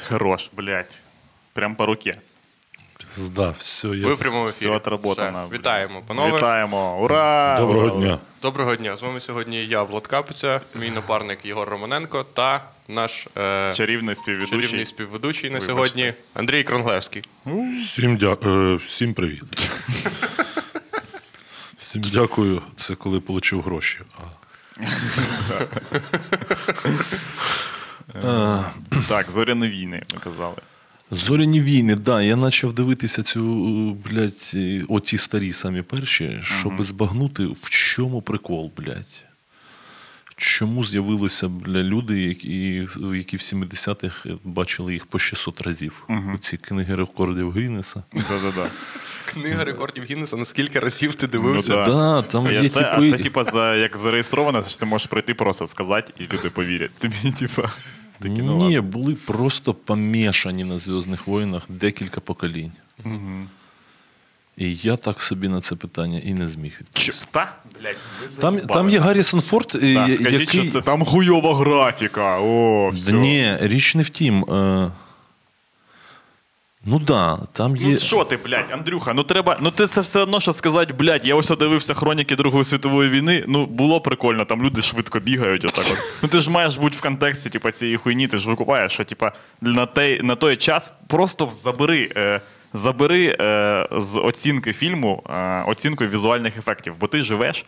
Хорош, блядь. Прям по руке. Да, все, я... Ви в прямому ефірі. Все отработано. Все. Вітаємо, панове. Вітаємо. Ура! Доброго Ура! дня. Доброго дня. З вами сьогодні я, Влад Капиця, мій напарник Єгор Романенко та наш е, Чарівний співведучий. чарівний співведучий на Вибачте. сьогодні Андрій Кронглевський. Всім, дя... е, всім привіт. всім дякую. Це коли отримав гроші. А... Так, зоряні війни, ми казали. Зоряні війни, да. Я почав дивитися цю, блядь, е, оті старі самі перші, щоб збагнути, в чому прикол, блядь. Чому з'явилися бля, люди, які, які в 70-х бачили їх по 600 разів. Ці книги рекордів Гіннеса. Да-да-да. Книга рекордів Гіннеса. Наскільки разів ти Ну, дивився? да. Да, там А є це, а це, типа, за, як зареєстровано, що ти можеш прийти просто сказати, і люди повірять. Тобі, типа, такі, ну, Ні, були просто помішані на Зв'язних воїнах декілька поколінь. І я так собі на це питання і не зміг відповісти. Та? Блядь, ви Там, там є Гаррісон Форд, да, Так, я- скажіть, який... що це там хуйова графіка. О, все. Ні, річ не в тім. Е... Ну да, там є. Ну що ти, блядь, Андрюха, ну треба. Ну ти це все одно, що сказати, блядь, я ось дивився хроніки Другої світової війни. Ну було прикольно, там люди швидко бігають. Отак от. Ну ти ж маєш бути в контексті, типа, цієї хуйні, ти ж викупаєш, що типа на той, на той час просто забери. Е, Забери е, з оцінки фільму е, оцінку візуальних ефектів, бо ти живеш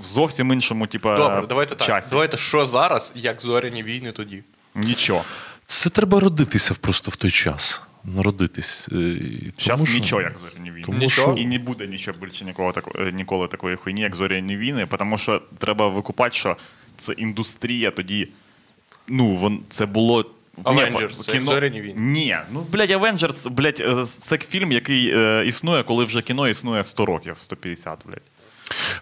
в зовсім іншому, типа, Добре, давайте так. Давайте що зараз, як зоряні війни тоді. Нічого. Це треба родитися просто в той час. Народитись. Е, Зараз що- нічого, як зоряні війни. тому Нічого? І не буде нічого більше нікого тако- е, ніколи такої хуйні, як зоряні війни, тому що треба викупати, що це індустрія тоді. Ну, вон, це було. Avengers, Ні, це «Зоряні війни». Ні, ну блядь, Avengers, блядь, е, це фільм, який е, існує, коли вже кіно існує 100 років, 150, блядь.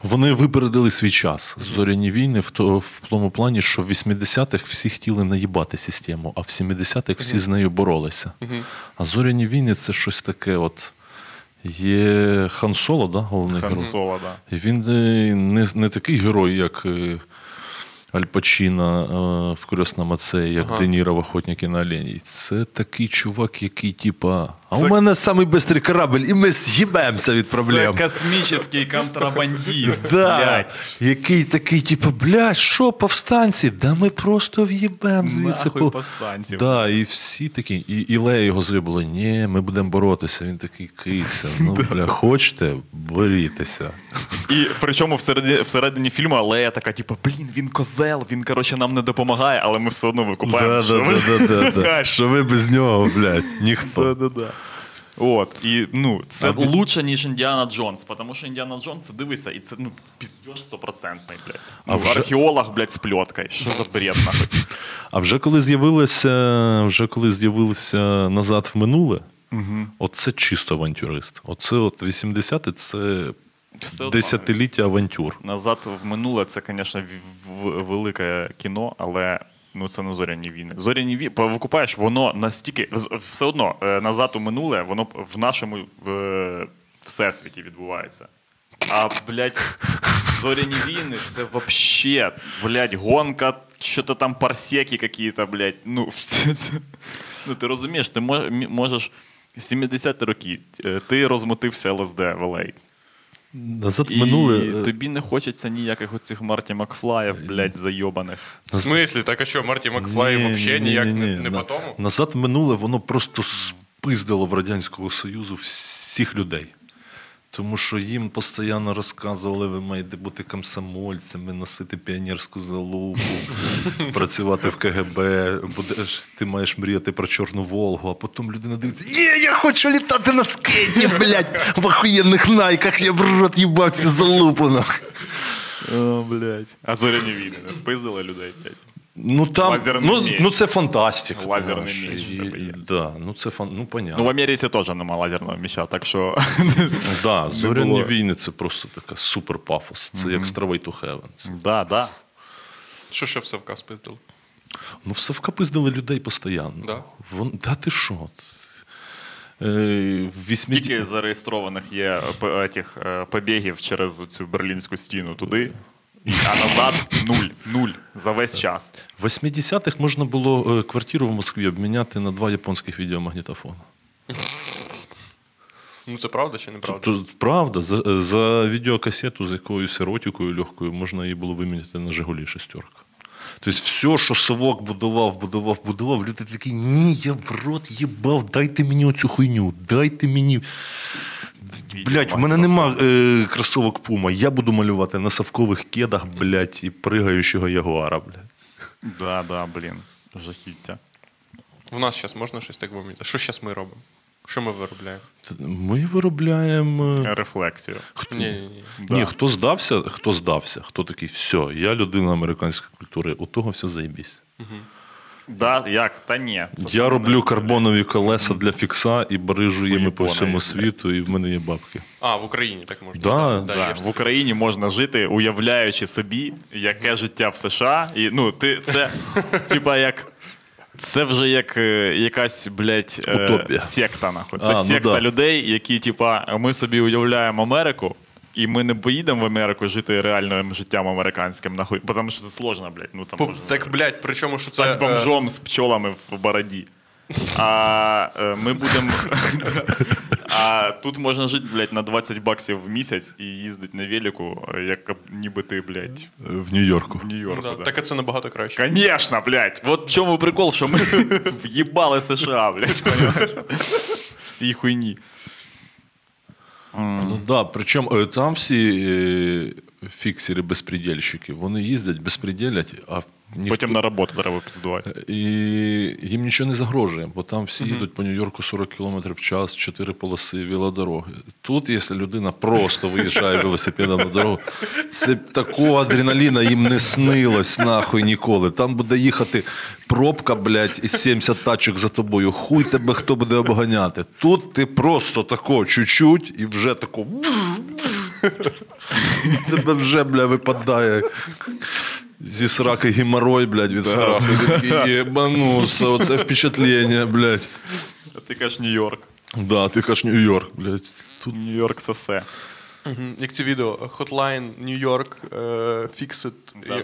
Вони випередили свій час. Зоряні війни в, то, в тому плані, що в 80-х всі хотіли наїбати систему, а в 70-х всі з нею боролися. А зоряні війни це щось таке. от. Є Хан Соло, да, головний Хан герой. Соло, да. Він е, не, не такий герой, як е, Аль Пачіно е, в Крьосному Маце, як Ага. Де Ніро в «Охотники на оленей». Це такий чувак, який, типа, а у мене самий бистрий корабль, і ми з'їбемося від проблем. Це космічний контрабандист, Да, який такий, типу, блядь, що, повстанці? Да ми просто в'їбем звідси. Нахуй по-» повстанців. Да, і всі такі, і, і Лея його зробила, ні, ми будемо боротися. Він такий киця. Ну, бля, хочете, борітеся. І причому всередині, всередині фільму Лея така, типу, блін, він козел, він коротше нам не допомагає, але ми все одно викупаємо. Да, що да, ви- да, да, да, да. Що ви без нього, блядь, ніхто. Да-да-да. От, і ну, це А лучше, ніж Індіана Джонс, тому що Індіана Джонс, дивися, і це ну, піздеж стопроцентний, блядь. А Ну, вже- Археолог, блядь, з пльоткою. Що за бред, нахуй? А вже коли з'явилося, вже коли з'явився назад в минуле, от це чисто авантюрист. Оце от 80-ті це Все одно. десятиліття авантюр. Назад в минуле це, звісно, велике кіно, але ну це не зоряні війни. Зоряні війни, викупаєш, воно настільки все одно е, назад у минуле, воно в нашому в, всесвіті відбувається. А, блядь, зоряні війни це вообще, блядь, гонка, що-то там парсеки какие-то, блядь. Ну, все це. Ну, ти розумієш, ти можеш 70 роки, е, ти розмотився ЛСД в LA. Назад І минуле. е, тобі не хочеться ніяких оцих Марті Макфлаїв, блядь, зайобаних. В смислі? Так а що, Марті Макфлай Ні, взагалі ні, ніяк ні, не, ні. не На- по тому? Назад минуле воно просто спиздило в Радянського Союзу всіх людей. Тому що їм постійно розказували, ви маєте бути комсомольцями, носити піонерську залупу, працювати в КГБ, будеш, ти маєш мріяти про Чорну Волгу, а потім людина дивиться, ні, я хочу літати на скейті, блядь, в охуєнних найках, я в рот їбав цю залупу. О, блядь. А зоряні війни не спиздили людей, блядь. Ну, там, Лазерний ну, меч. ну це фантастика. Лазерний понимаєш, меч в і- тебе є. Да, ну це фан, ну понятно. Ну, в Америці теж нема лазерного меча, так що. Да, зоряні було. війни це просто така супер пафос. Це як Stairway to Heaven. Да, да. Що ще в Савка спиздили? Ну, все вкапиздили людей постійно. Да? Вон, да ти що? Е, в 80... Скільки зареєстрованих є п- етих, е, побігів через цю берлінську стіну туди а назад нуль. Нуль за весь час. В 80-х можна було е, квартиру в Москві обміняти на два японських відеомагнітофони. Ну це правда чи неправда? Тобто, правда, за, за відеокасету з якоюсь еротикою легкою можна її було виміняти на Жигулі шестерка. Тобто, все, що совок будував, будував, будував, люди такі, ні, я в рот їбав, дайте мені оцю хуйню, дайте мені. Блять, в мене нема е, кросовок Пума. Я буду малювати на совкових кедах, блять, і пригаючого ягуара, блядь. Да, да, блін. Жахіття. В нас зараз можна щось так виміняти. Що зараз ми робимо? Що ми виробляємо? Ми виробляємо. е, Рефлексію. Ні, ні, ні. Да. Ні, хто здався, хто здався, хто такий, все, я людина американської культури, у того все заєбісь. Да, як? Та ні. Це Я саме роблю карбонові колеса для фікса і барижу їми по всьому світу, і в мене є бабки. А, в Україні так можна. Да, да, Да, є ж в Україні можна жити, уявляючи собі, яке життя в США. І ну, ти це, типа, як. Це вже як е, якась, блядь, е, Утопія. секта, нахуй. Це А, ну секта да. людей, які, типа, ми собі уявляємо Америку, і ми не поїдемо в Америку жити реальним життям американським, нахуй. Тому що це сложно, блядь. Ну, там По- можна Так, блядь, причому що це. е, бомжом з пчолами в бороді. А е, ми будемо. А тут можна жити, блядь, на 20 баксів в місяць і їздити на велику, як ніби ти, блядь, В Нью-Йорку. в ну, Нью-Йорку. да, да. Так це набагато краще. Конечно, блядь. Вот в чому прикол, що ми в'їбали США, блядь, понимаєш? Всі хуйні. Ну да, причому е, там всі е, фіксери безпредельщики, вони їздять, безпреділять, а ніхто... Потім на роботу треба піздувати. І їм нічого не загрожує, бо там всі їдуть по Нью-Йорку 40 км в час, 4 полоси велодороги. Тут, якщо людина просто виїжджає велосипедом на дорогу, це такого адреналіна їм не снилось нахуй ніколи. Там буде їхати пробка, блядь, із 70 тачок за тобою. Хуй тебе хто буде обганяти. Тут ти просто тако чуть-чуть і вже тако. Тебе вже, бля, випадає зі сраки геморрой, блядь, від страху. Єбануся, оце впечатлення, блядь. А ти кажеш Нью-Йорк. Да, ти кажеш Нью-Йорк, блядь. Тут Нью-Йорк сосе. Як ці відео Hotline, New York, е, Fixit,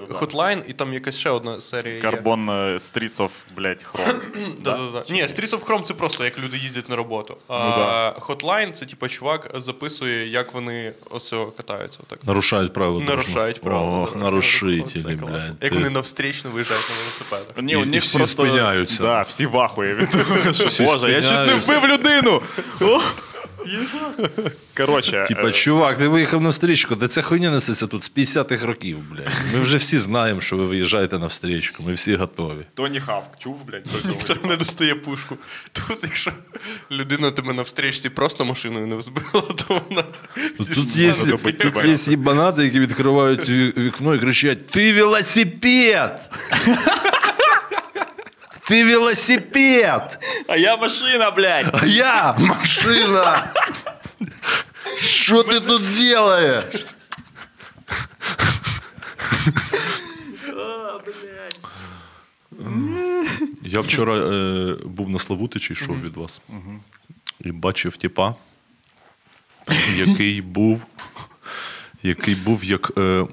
Hotline, і там якась ще одна серія. є. Карбон е, Streets of, блядь, Chrome. Ні, Streets of Chrome це просто як люди їздять на роботу. А Ну да. Hotline це типу чувак записує, як вони оце катаються. Отак. нарушають правила. Нарушають правила. Ох, нарушителі. Це блядь. Як Ти- вони навстрічно виїжджають на велосипедах. Ні, у них всі просто, спиняються. Да, всі вахує від того, Боже, я чуть не вбив людину. Коротше, Типа, е, чувак, ти виїхав на стрічку, де ця хуйня несеться тут з 50-х років, блядь. Ми вже всі знаємо, що ви виїжджаєте на встрічку, ми всі готові. Тоні Хавк, чув, блядь, про цього? Ніхто не достає пушку. Тут, якщо людина тебе на встрічці просто машиною не взбила, то вона. Тут є, тут є їбанати, які відкривають вікно і кричать: Ти велосипед! Ти велосипед! А я машина, блядь. А я машина! Що ти тут робиш? Я вчора е, був на Славутичі, йшов від вас. І бачив тіпа, який був, який був як е,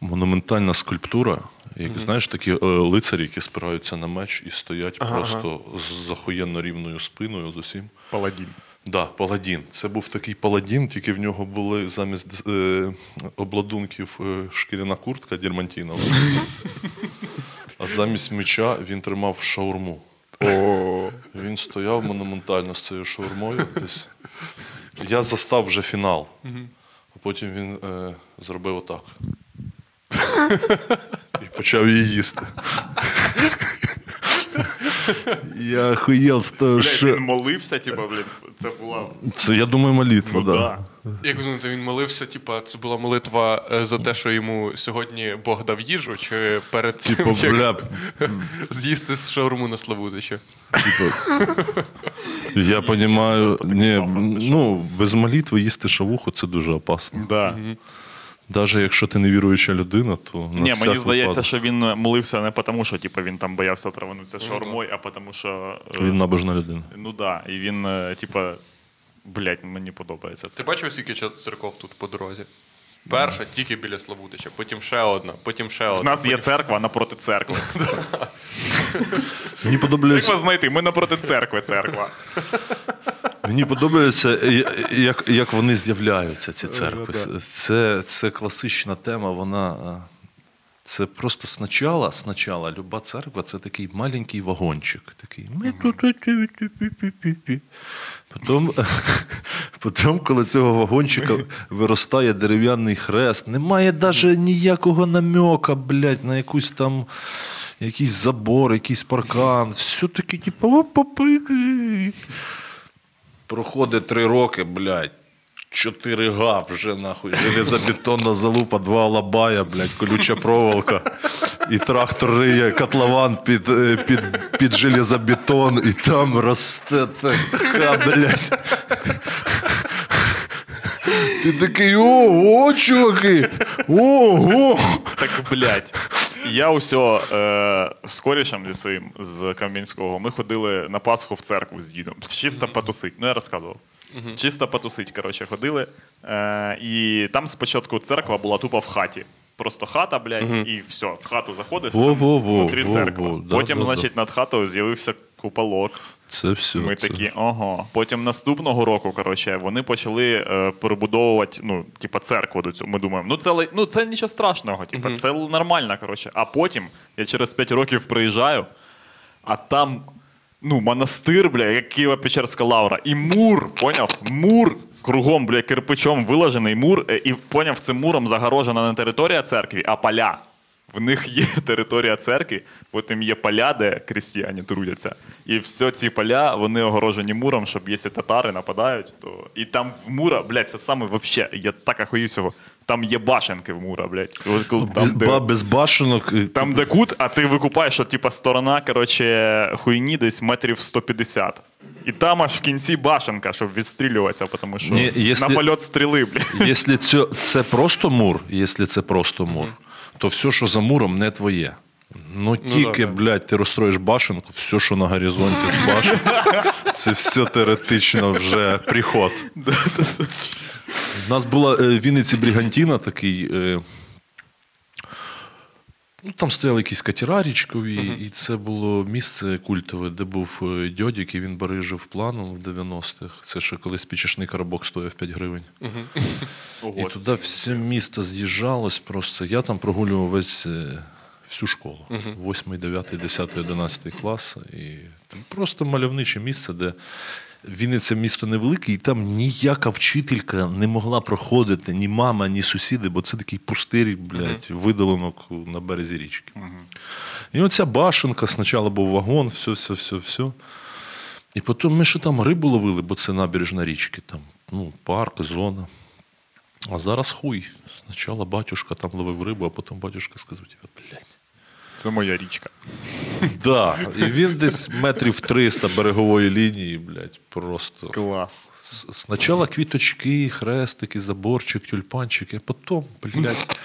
монументальна скульптура. Як, Знаєш, такі е, лицарі, які спираються на меч і стоять просто з захуєнно рівною спиною з усім. Паладін. Да, паладін. Це був такий паладін, тільки в нього були замість е, обладунків е, шкіряна куртка дірмантінова. а замість меча він тримав шаурму. О, Він стояв монументально з цією шаурмою. Десь. Я застав вже фінал. А потім він е, зробив отак. І почав її їсти. Я охуєл з того, блядь, що. він молився, типа, блядь, це була. Це, я думаю, молитва, Ну, да. да. Як ви думаєте, він молився, типа, це була молитва е, за те, що йому сьогодні Бог дав їжу, чи перед тим, Типу, як бля, з'їсти з шаурму на Славутича? я розумію, ні, ну, без молитви їсти шавуху це дуже опасно. Да. Навіть якщо ти не віруюча людина, то на Ні, всяк мені здається, випадок. що він молився не тому, що типу, він там боявся отраванутися шаурмою, а тому, що. е, він набожна людина. Ну да, і він, е, типа, блядь, мені подобається Ти це. бачив, скільки ча- церков тут по дорозі? Перша тільки біля Славутича, потім ще одна, потім ще одна. В нас є церква напроти церкви. Мені Як подобається, вас знайти? Ми напроти церкви, церква. мені подобається е, як, як вони з'являються, ці церкви. Це, це класична тема, вона. е, Це просто спочатку, спочатку люба церква це такий маленький вагончик. Такий. Потім, потім, коли цього вагончика виростає дерев'яний хрест, немає навіть ніякого намека, блядь, на якусь там якийсь забор, якийсь паркан. Все таки, типу. Проходить три роки, блядь. Чотири га вже нахуй. Железобетонна залупа, два лабая, блядь, колюча проволока. І трактор риє котлован під, е, під, під железобетон, і там росте така, блядь. Ти такий, ого, чуваки! Ого! Так, блядь. Я усьо е, з корішем зі своїм з Кам'янського. Ми ходили на Пасху в церкву з дідом. Чисто потусить. Ну, я розказував. Чисто потусить, коротше, ходили. Е, і там спочатку церква була тупо в хаті. Просто хата, блядь, і все. В хату заходиш, там Во-во-во, внутрі во-во, церква. да, Потім, да, да. значить, над хатою з'явився куполок. Це все. Ми це. такі, ого. Потім наступного року, коротше, вони почали е, перебудовувати, ну, типа, церкву до цього. Ми думаємо, ну це ли- ну це нічого страшного, типа, це нормально, коротше. А потім я через 5 років приїжджаю, а там. Ну, монастир, бля, як Києво-Печерська лавра. І мур, поняв? Мур кругом, бля, кирпичом виложений мур, е, і поняв, цим муром загорожена не територія церкви, а поля. В них є територія церкви, потім є поля, де крістіяни трудяться. І все ці поля, вони огорожені муром, щоб якщо татари нападають, то. І там в мура, блядь, це саме вообще, я так ахую цього. Там є башенки в мура, блядь. От коли Без, Там, де, ба- без башенок. і- там, де кут, а ти викупаєш, що типа сторона, коротше, хуйні десь метрів 150. І там аж в кінці башенка, щоб відстрілюватися, тому що Ні, якщо- на польот стріли, блядь. Якщо це, це просто мур, якщо це просто мур, то все, що за муром, не твоє. Ну тільки, да, да. блядь, ти розстроїш башенку, все, що на горизонті з башен, це все теоретично вже приход. У нас була е, в Вінниці Брігантіна такий. Е, ну, там стояли якісь катера річкові, і це було місце культове, де був е, дьодік, і він барижив планом в 90-х. Це ще коли спічечний коробок стояв 5 гривень. Ого, І це- туди все місто з'їжджалось просто. Я там прогулював весь е, всю школу. 8, 9, 10, 11 клас. І там просто мальовниче місце, де Вінниця місто невелике, і там ніяка вчителька не могла проходити, ні мама, ні сусіди, бо це такий пустир, блядь, видолинок на березі річки. І оця башенка, спочатку був вагон, все, все, все, все. І потім ми ще там рибу ловили, бо це набережна річки, там, ну, парк, зона. А зараз хуй. Спочатку батюшка там ловив рибу, а потім батюшка сказав, блядь. Це моя річка. Да. І він десь метрів 300 берегової лінії, блядь, просто. Клас. С- Спочатку квіточки, хрестики, заборчик, тюльпанчики, а потім, блядь,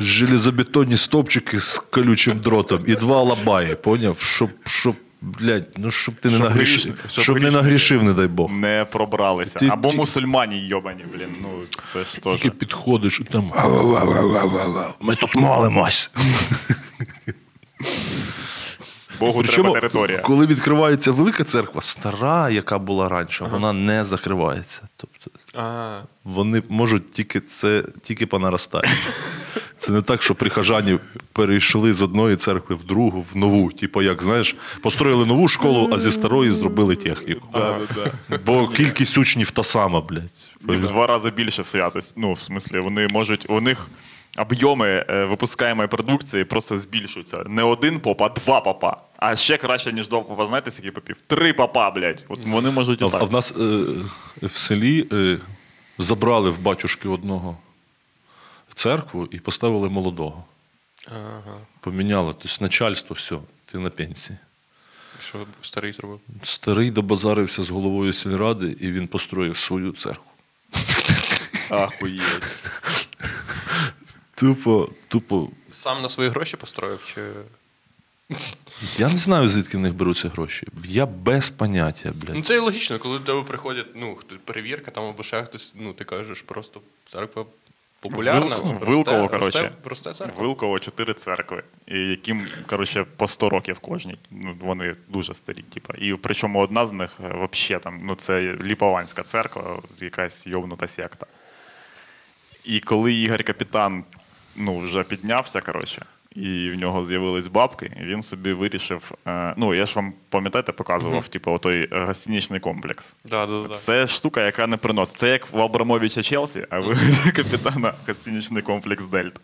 железобетонні стовпчики з колючим дротом і два лабаї, поняв? Щоб, щоб, блядь, ну щоб ти не Щоб нагрішив, щоб щоб не нагрішив, не дай Бог. Не пробралися. Ти- Або ти- мусульмані йобані, блін. Ну, це ж теж. Тільки підходиш і там. «Га-га-га-га-га-га, Ми тут молимось. Богу треба територія. коли відкривається велика церква, стара, яка була раніше, вона не закривається. Тобто А, вони можуть тільки це тільки по наростанню. Це не так, що прихожані перейшли з одної церкви в другу, в нову. Типу, як знаєш, построїли нову школу, а зі старої зробили техніку. Бо кількість учнів та сама, блядь. І в два рази більше святость. Ну, в смислі, вони можуть, у них об'єми е, випускаємої продукції просто збільшуються. Не один поп, а два попа. А ще краще, ніж два попа, знаєте, скільки попів? Три попа, блядь. От вони можуть А, отак. а в нас е, в селі е, забрали в батюшки одного церкву і поставили молодого. ага. Поміняли. Тобто начальство, все, ти на пенсії. Що старий зробив? Старий добазарився з головою сільради, і він построїв свою церкву. Ахуєть. Тупо, тупо. Сам на свої гроші построїв? Чи... Я не знаю, звідки в них беруться гроші. Я без поняття, Ну це і логічно, коли до тебе приходять ну, перевірка там або ще хтось, ну ти кажеш просто церква популярна. Вилково, росте- Вилково, коротше. Росте церква. Вилково чотири церкви, і яким, коротше, по 100 років кожній. Ну, вони дуже старі, типа. І причому одна з них взагалі там, ну, це Ліпованська церква, якась йовнута секта. І коли Ігор Капітан ну, вже піднявся, коротше, і в нього з'явились бабки, і він собі вирішив. Е, ну, я ж вам пам'ятаєте, показував, типу, отой е, гостиничний комплекс. Да, да, да. Це штука, яка не приносить. Це як в Абрамовича Челсі, а ви капітана гостиничний комплекс Дельта.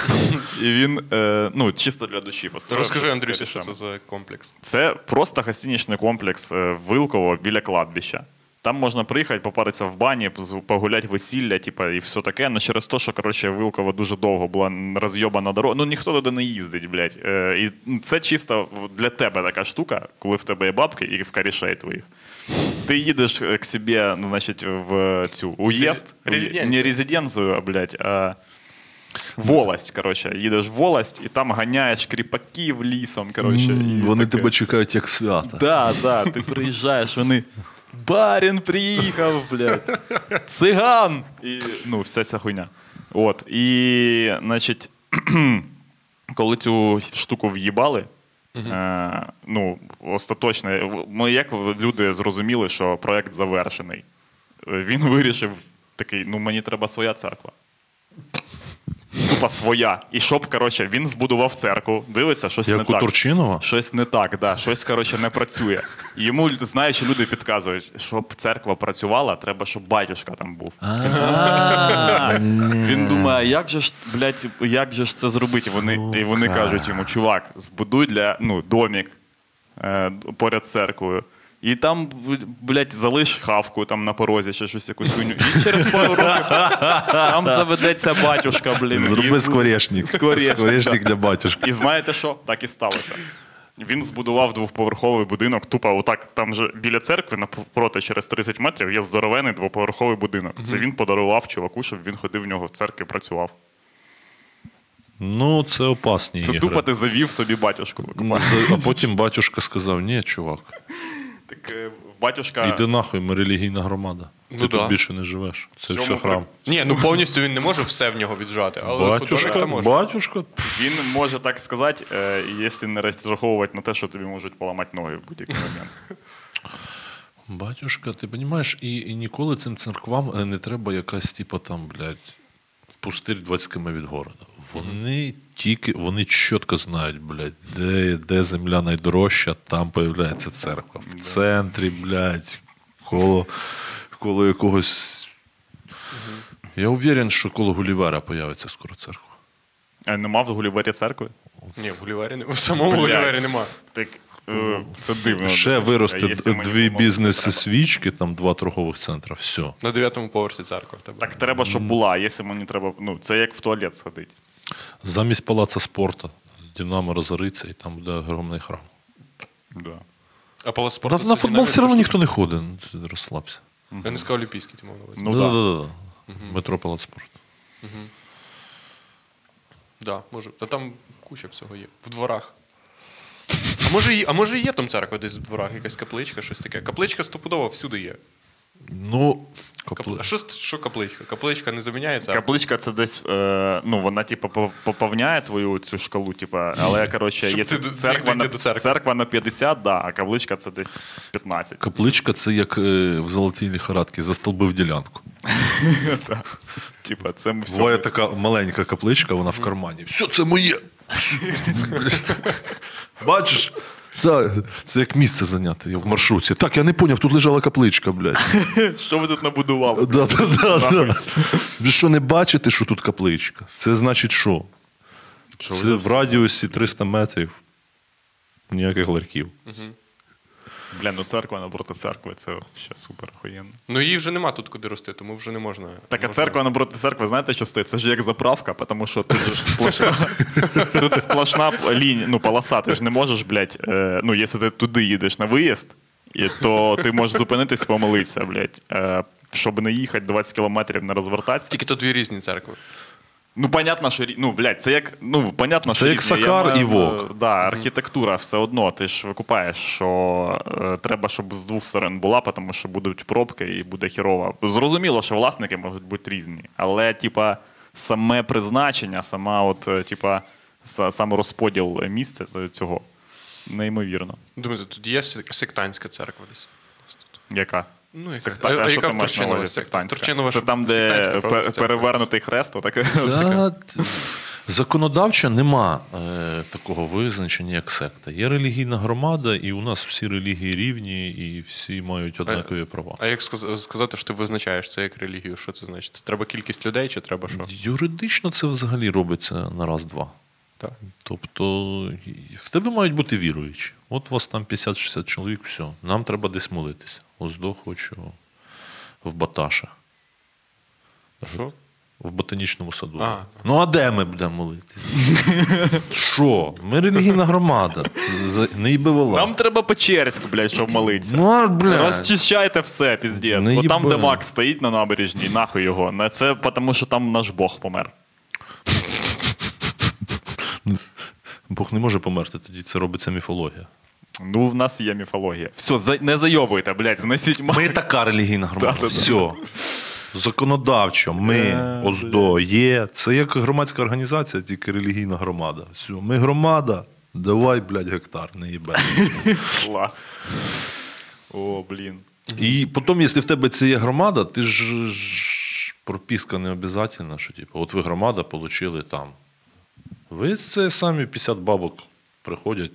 І він, е, ну, чисто для душі построїв. Розкажи, Андрюсі, що це за комплекс? Це просто гостиничний комплекс Вилково біля кладбища. Там можна приїхати, попаритися в бані, погуляти весілля, типа, і все таке. Ну через те, що коротше, Вилково дуже довго була розйобана дорога. Ну ніхто туди не їздить, блядь. Е, і це чисто для тебе така штука, коли в тебе є бабки і в корішей твоїх. Ти їдеш е, к собі, ну, значить, в цю уїзд. Резиденцію. Не резиденцію, а, блядь, а волость, коротше. Їдеш в волость і там ганяєш кріпаків лісом, коротше. І Вони таке. тебе чекають як свята. Да, да, ти приїжджаєш, вони. Барін приїхав, блядь. Циган! І, ну, вся ця хуйня. От. І, значить, коли цю штуку в'їбали, е, ну, остаточно, ми як люди зрозуміли, що проект завершений. Е, Він вирішив такий: ну, мені треба своя церква. Тупо своя. І щоб, коротше, він збудував церкву, дивиться, щось не у так. Турчинова? Щось не так, да. щось, коротше, не працює. І Йому, знаючи, люди підказують, щоб церква працювала, треба, щоб батюшка там був. Він думає, як же ж, блядь, як же ж це зробити? Вони, і вони Сука. кажуть йому, чувак, збудуй для ну, домік е, поряд з церквою. І там, блядь, залиш хавку там на порозі, чи щось якусь хуйню. І через пару років там заведеться батюшка, блін. Зроби скворечник. Скворечник, Скворечник для батюшки. і знаєте що? Так і сталося. Він збудував двоповерховий будинок, тупо отак, там же біля церкви, напроти через 30 метрів, є здоровений двоповерховий будинок. Це він подарував чуваку, щоб він ходив в нього в церкві працював. Ну, це опасні Це ігри. тупо ти завів собі батюшку. Ну, А потім батюшка сказав: ні, чувак, Так е, батюшка. іди нахуй, ми релігійна громада. Ти Ну тут більше не живеш. Це цьому все храм. Ні, ну повністю він не може все в нього віджати, але Батюшка, може. батюшка. Він може так сказати, е, якщо не розраховувати на те, що тобі можуть поламати ноги в будь-який момент. Батюшка, ти розумієш, і, і ніколи цим церквам е, не треба якась, типа там, блядь, пустир 20 км від города. Вони тільки, вони чітко знають, блядь, де, де земля найдорожча, там появляється церква. В центрі, блядь, коло, коло якогось. Я уверен, що коло Гулівера появиться скоро церква. А нема в Гулівері церкви? Ні, в Гулівері не в самому Блядь. Гулівері нема. Так, е, це дивно. Ще виросте дві бізнеси свічки, там два торгових центра. Все. На дев'ятому поверсі церква в тебе. Так треба, щоб була, якщо мені треба. Ну, це як в туалет сходити. Замість палаца спорту Динамо розориться і там буде огромний храм. Да. А палац спорту на це футбол все одно ніхто не ходить. ну, Розслабся. Я не сказав Олімпійський, ти мав на увазі. Ну, да, да. да, да. Метро палац спорту. Да, може. Та там куча всього є. В дворах. А може, і- а може і є там церква десь в дворах, якась капличка, щось таке. Капличка стопудово всюди є. Ну, Капли... капли... А що, що капличка? Капличка не заміняє церкву? Капличка це десь, е, ну вона типу поповняє твою цю шкалу, типу, але коротше, ти церква, на, церкви. церква на 50, да, а капличка це десь 15. капличка це як е, в золотій ліхорадці застолбив ділянку. Типа, це все. Буває така маленька капличка, вона в кармані. Все, це моє. Бачиш? Так, це як місце зайняти в маршрутці. Так, я не поняв, тут лежала капличка, блядь. Що ви тут набудували? Да, да, да, да. Ви що не бачите, що тут капличка? Це значить що? Це в радіусі 300 метрів. Ніяких ларьків. Бля, ну церква напроти церкви, це ще супер охуєнно. Ну її вже нема тут куди рости, тому вже не можна. Так, а можна- церква напроти церкви, знаєте, що стоїть? Це ж як заправка, тому що тут же ж сплошна, тут сплошна лінія, ну, полоса, ти ж не можеш, блядь, е, ну, якщо ти туди їдеш на виїзд, і, то ти можеш зупинитись і помолитися, блядь. Е, щоб не їхати 20 кілометрів, не розвертатися. Тільки то дві різні церкви. Ну, понятно, що ну, блядь, це як, ну, понятно, Це що як різні. Я Сакар маю, і Вок. е, Да, архітектура все одно. Ти ж викупаєш, що е, треба, щоб з двох сторон була, тому що будуть пробки і буде хірово. Зрозуміло, що власники можуть бути різні, але, типа, саме призначення, сама, от, е, типа, са- сам розподіл місця цього неймовірно. Думаєте, тут є сек- сектантська церква десь? Яка? Ну, яка- Секта... а а що яка ти маєш на Турчинова увазі сектантська? Турчинова Це там, де перевернутий хрест, ось таке. Законодавчо нема е, такого визначення, як секта. Є релігійна громада, і у нас всі релігії рівні, і всі мають однакові права. А як сказати, що ти визначаєш це як релігію? Що це значить? Це треба кількість людей чи треба що? Юридично це взагалі робиться на раз-два. Так. Тобто в тебе мають бути віруючі. От у вас там 50-60 чоловік, все. Нам треба десь молитися. Оздо хочу в Баташах, Що? в ботанічному саду. А. Ну а де ми будемо молитися? Що? Ми релігійна громада. Не їби. Нам треба Печерськ, блядь, щоб молитися. Ну, а, бля. Розчищайте все, піздець. Не От там, де. Макс стоїть на набережній, нахуй його. На Це тому, що там наш Бог помер. Бог не може померти, тоді це робиться міфологія. Ну, в нас є міфологія. Все, за... не зайобуйте, блядь, знесіть Ми така релігійна громада. Да-да-да. Все. Законодавчо, ми, ОЗДО, є. Це як громадська організація, тільки релігійна громада. Все. Ми громада, давай, блядь, гектар, не їбе. Клас. О, блін. І потім, якщо в тебе це є громада, ти ж ж прописка не обов'язково, що типу, от ви громада отримали там. Ви це самі 50 бабок приходять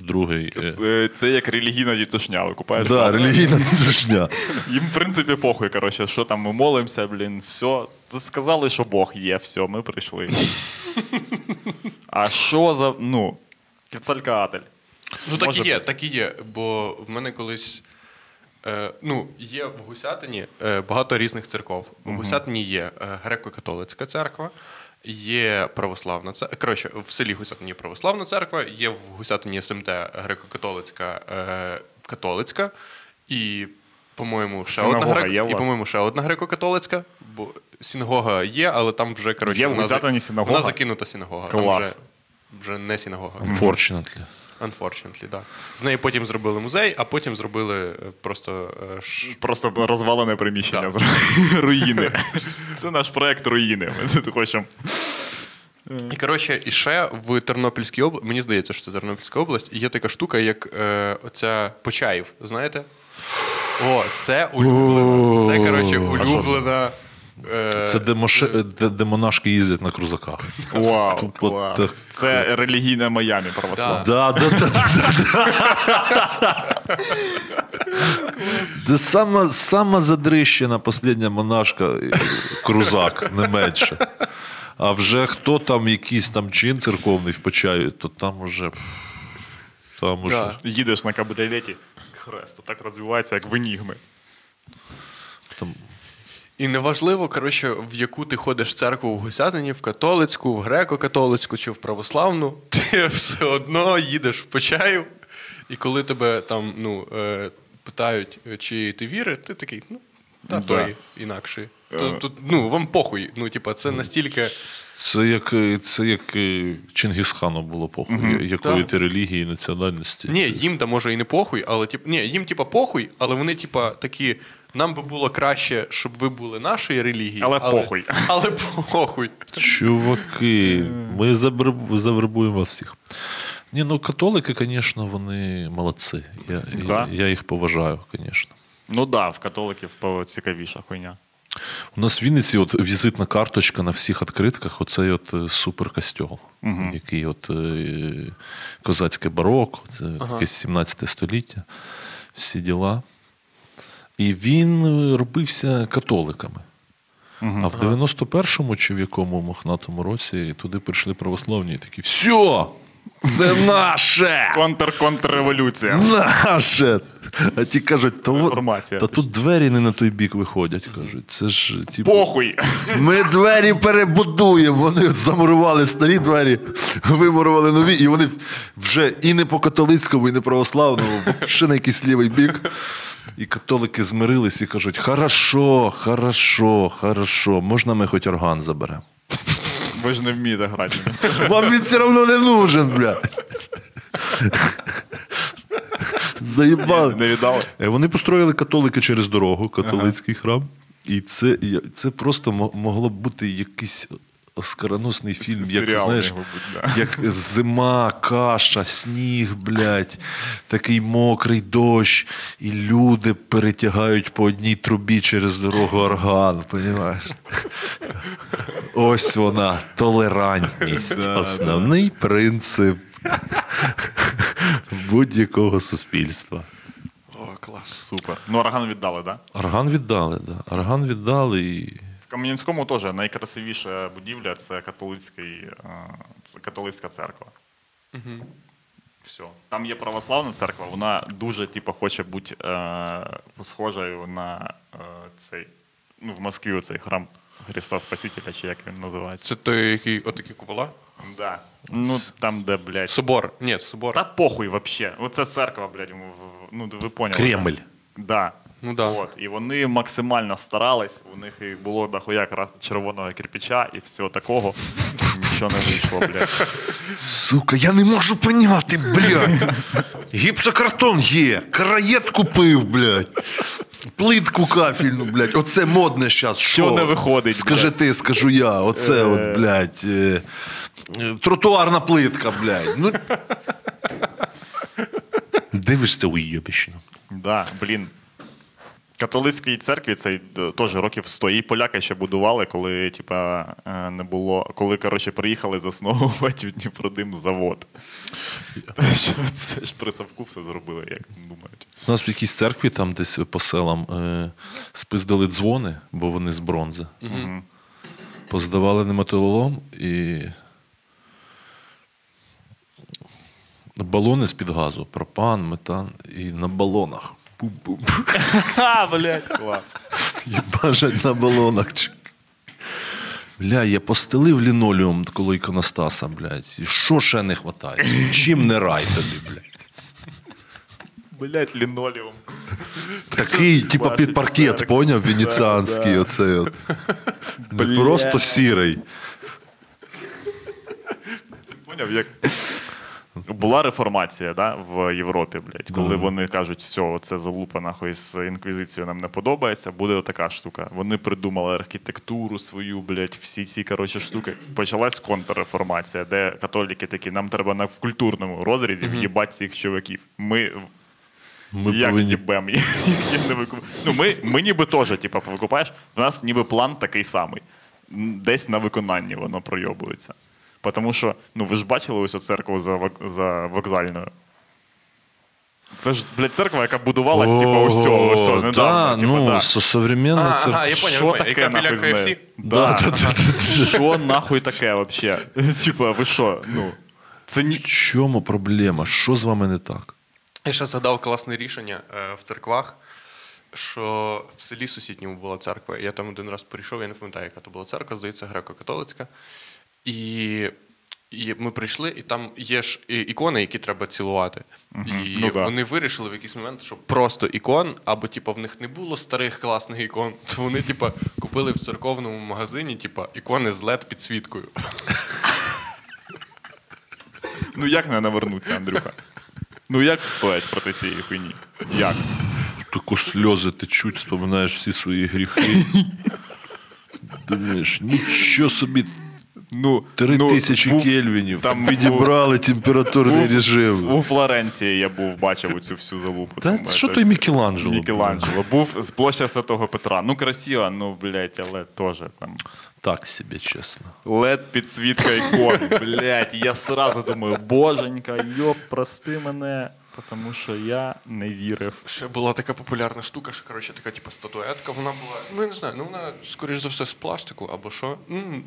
другий. е, Е, Це як релігійна дітушня, ви купаєш? Да, релігійна тижня. Їм, в принципі, похуй, коротше, що там ми молимося, блін, все. Сказали, що Бог є, все, ми прийшли. А що за. Ну, Кецалькаатель. Ну так і є, бути. так і є. Бо в мене колись. Е, ну, є в Гусятині е, багато різних церков. В Гусятині є е, греко-католицька церква, є православна церква. Коротше, в селі Гусятині є православна церква, є в Гусятині СМТ греко-католицька е, католицька, і, по-моєму, ще одна Синагога греко, є у і, вас? по-моєму, ще одна греко-католицька. Бо синагога є, але там вже коротше, Є в вона, за- Гусятині синагога? вона закинута синагога. Клас. Там вже, вже не синагога. Unfortunately. Unfortunately, да. З неї потім зробили музей, а потім зробили е, просто е, ш... Просто розвалене приміщення Да. з руїни. Це наш проект руїни. Ми тут хочемо. І коротше, і ще в Тернопільській області, мені здається, що це Тернопільська область, є така штука, як е, оця Почаїв, знаєте? О, це улюблена. Це, коротше, улюблена. е, Це де, моше, де, де монашки їздять на крузаках. Вау, Тупо клас. так. Це релігійне Майамі православне. Да, да, да, да, Це сама, сама задрищена последня монашка е, крузак, не менше. А вже хто там якийсь там чин церковний впочає, то там уже. Там уже. Да. Їдеш на кабріолеті, хрест, так розвивається, як в енігми. Там, І неважливо, коротше, в яку ти ходиш церкву в Гусятині, в католицьку, в греко-католицьку чи в православну, ти все одно їдеш в Почаїв, і коли тебе там ну, е, питають, е, чи ти віри, ти такий, ну, та Да. той інакший. То, Е. тут, ну, вам похуй. Ну, типа, це настільки. це як, е, це як Чингісхану було похуй, якої Так. ти релігії, національності. Ні, їм там може і не похуй, але тип, ні, їм типа похуй, але вони, типа, такі. Нам би було краще, щоб ви були нашої релігії. Але похуй. Але похуй. Чуваки, ми завербуємо вас всіх. Ні, ну католики, звісно, вони молодці. Я, Да? я, я їх поважаю, звісно. Ну так, да, в католиків цікавіша хуйня. У нас в Вінниці от візитна карточка на всіх відкритках оцей от е, суперкостьол, який от е, козацьке бароко, це таке 17 століття, всі діла. І він е, робився католиками. А в 91-му чи в якому мохнатому році туди прийшли православні і такі: все! Це наше! Контр-контрреволюція. Наше! А ті кажуть, Реформація. та тут двері не на той бік виходять. кажуть. Це ж типу, Похуй. ми двері перебудуємо. Вони замурували старі двері, вимурували нові, і вони вже і не по католицькому, і не православному, ще на якийсь лівий бік. І католики змирились і кажуть: хорошо, хорошо, хорошо, можна ми хоч орган заберемо. Ви ж не вмієте грати. Вам він все одно не нужен, блядь. Заїбали. Не віддали? Е, Вони построїли католики через дорогу, католицький храм. І це, це просто могло б бути якийсь оскароносний фільм, як знаєш, бути, да. як зима, каша, сніг, блядь, такий мокрий дощ, і люди перетягають по одній трубі через дорогу орган, понімаєш? Ось вона, толерантність. Основний принцип будь-якого суспільства. О, клас. Супер. Ну, орган віддали, так? Да? Орган віддали, да. Орган віддали і. Кам'янському теж найкрасивіша будівля це католицький, е, це католицька церква. Угу. Все. Там є православна церква, вона дуже типу, хоче бути е, схожою на е, цей, ну, в Москві оцей храм Христа Спасителя, чи як він називається. Це той, який отакі купола? Да. Ну, там, де, блядь. Собор. Ні, собор. Та похуй вообще. Оце церква, блядь, ну ви поняли. Кремль. Да. Ну да. От. І вони максимально старались, у них і було дохуя якраз червоного кирпича і всього такого. Нічого не вийшло, блядь. Сука, я не можу поняти, блядь. Гіпсокартон є, караєт купив, блядь. Плитку кафельну, блядь. Оце модне зараз. Що не виходить, Скажи блядь? ти, скажу я. Оце Е. от, блядь. е, е, Тротуарна плитка, блядь. Ну... Дивишся уйобічно. Да, блін. Католицькій церкві цей теж років 100. І поляки ще будували, коли типа, е, не було. Коли коротше, приїхали засновувати Дніпродим завод. Це ж при Савку все зробили, як думають. У нас в якійсь церкві там десь по селам е, спиздили дзвони, бо вони з бронзи. Мгм. Поздавали на металолом і. Балони з-під газу, пропан, метан, і на балонах. Ха, блядь, клас. Їбажать на балонах. Бля, я постелив лінолеум коло іконостаса, блядь. І що ще не вистачає? Чим не рай тобі, блядь? Блядь, лінолеум. Такий, типа під паркет, поняв, венеціанський, оцей от. Не просто сірий. Поняв, як. Була реформація да, в Європі, блядь, коли вони кажуть, все, це залупа нахуй з інквізицією нам не подобається, буде отака штука. Вони придумали архітектуру свою, блядь, всі ці коротше штуки. Почалась контрреформація, де католіки такі, нам треба на в культурному розрізі в'їбати цих чуваків. Ми, Ми як повинні їбем їх не викуп... Ну, ми, ми ніби теж, типу, викупаєш, в нас ніби план такий самий. Десь на виконанні воно пройобується. Тому що, ну ви ж бачили ось цю церкву за, вок- за вокзальною. Це ж, блядь, церква, яка будувалась, типу, усього, усього, недавно. Да, типу, ну, да. современна А, церква. ага, я поняв, Що я Яка біля? KFC? Да. Да, да, да, Що нахуй таке вообще? Типа, ви що? Ну, це ні... В чому проблема? Що з вами не так? Я ще згадав класне рішення е, в церквах, що в селі сусідньому була церква. Я там один раз прийшов, я не пам'ятаю, яка то була церква, здається, греко-католицька. І, і ми прийшли, і там є ж ікони, які треба цілувати. І Ну да. вони вирішили в якийсь момент, що просто ікон, або типу, в них не було старих класних ікон, то вони типу, купили в церковному магазині типу, ікони з led підсвіткою. Ну як не навернуться, Андрюха? Ну як встоять проти цієї хуйні? Як? Тако сльози течуть, споминаєш всі свої гріхи. Думаєш, нічого собі, Ну, три ну, тисячі був- кельвінів. там підібрали температурний був- режим. У Флоренції я був, бачив оцю всю залупу. Та там, що це той. Мікеланджело? Мікеланджело. Був з площа Святого Петра. Ну, красиво, ну, блядь, але теж там. Так собі, чесно. led підсвітка ікон. Блядь, я сразу думаю, боженька, йоп, прости мене, тому що я не вірив. Ще була така популярна штука, що коротше, така типу, статуетка. Вона була, ну я не знаю, ну вона, скоріш за все, з пластику або що.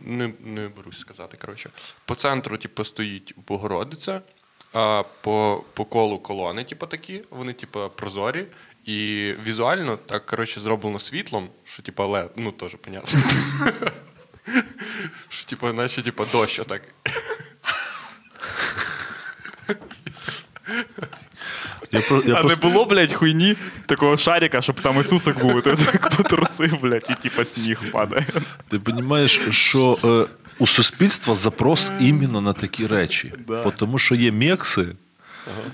Не, не берусь сказати. Коротше. По центру, типу, стоїть Богородиця, а по, по колу колони, типу, такі, вони, типу, прозорі. І візуально так, коротше, зроблено світлом, що типу, але, ну теж понятно. Що, типу, наче, типу, дощ отак. Я, про, я а просто- не було, блядь, хуйні такого шарика, щоб там Ісусик був, і ти так потрусив, блядь, і типа сніг падає. Ти розумієш, що е, у суспільства запрос іменно на такі речі. Да. Тому що є мекси,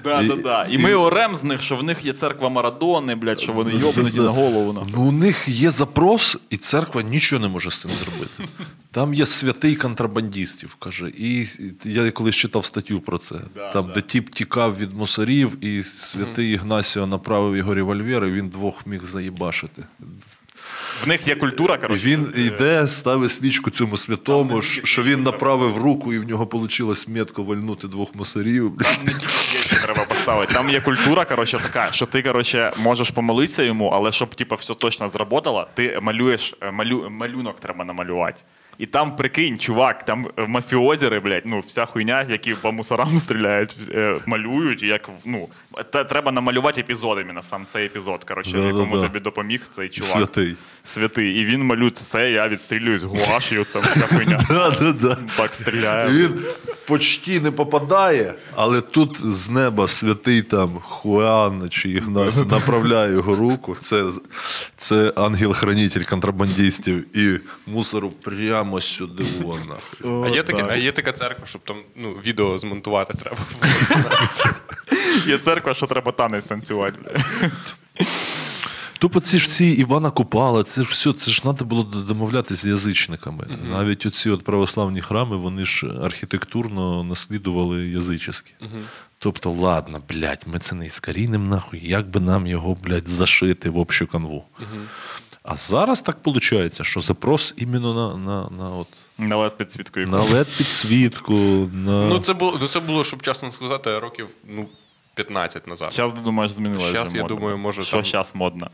Да, да, да. І ми орем з них, що в них є церква Марадони, блядь, що вони йобнуті на голову. нахуй. Ну, у них є запрос, і церква нічого не може з цим зробити. Там є святий контрабандистів, каже. І я колись читав статтю про це. Да, там, да. де тіп тікав від мусорів, і святий Ігнасіо направив його револьвер, і він двох міг заїбашити. В них є культура, І коротше. він йде, ставить свічку цьому святому, Там що що він направив руку, і в нього вийшло метко вальнути двох мусорів. Там не тільки є, треба поставити. Там є культура, коротше, така, що ти, коротше, можеш помолитися йому, але щоб типу, все точно зработало, ти малюєш, е, малю, малюнок треба намалювати. І там, прикинь, чувак, там е, мафіозери, блядь, ну, вся хуйня, які по мусорам стріляють, е, малюють, як, ну, та треба намалювати епізод, іменно сам цей епізод, коротше, Да-да-да. якому тобі допоміг цей чувак. Святий. Святий. І він малює це, я відстрілююсь гуаш'ю, це вся хуйня. Да, да, да. Так стріляє. Він почти не попадає, але тут з неба святий там Хуан чи Ігнат направляє його руку. Це, це ангел-хранитель контрабандистів і мусору прямо сюди вона. А є, таке, а є така церква, щоб там ну, відео змонтувати треба. Є церква, що треба танець танцювати. Тупо ці ж всі Івана Купала, це ж все, це ж треба було домовлятися з язичниками. Навіть оці от православні храми, вони ж архітектурно наслідували язичські. Тобто, ладно, блядь, ми це не іскорінем нахуй, як би нам його, блядь, зашити в общу канву. А зараз так виходить, що запрос іменно на, на, на, от, На лед підсвіткою. на led підсвітку, на. Ну, це було, ну, це було, щоб чесно сказати, років ну, 15 назад. Зараз, думаєш, змінилося. Вже я модно. думаю, може, Що там- модно?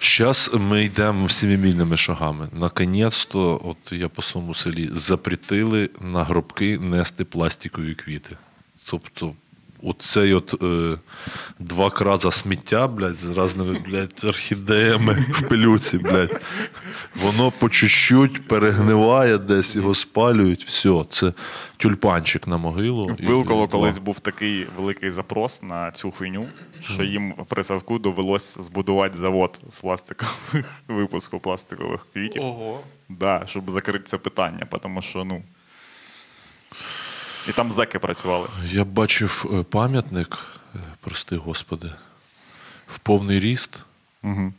Зараз ми йдемо сімімільними шагами. Наконець-то, от я по своєму селі, запретили на гробки нести пластикові квіти. Тобто, оцей от е, два краза сміття, блядь, з разними, блядь, орхідеями в пилюці, блядь. Воно по чуть-чуть перегниває десь, його спалюють. Все, це тюльпанчик на могилу. В Вилково і колись два. був такий великий запрос на цю хуйню, що їм при Савку довелось збудувати завод з пластикових випуску пластикових квітів. Ого. Да, щоб закрити це питання, тому що, ну. І там зеки працювали. Я бачив е, пам'ятник, е, прости господи, в повний ріст. Угу.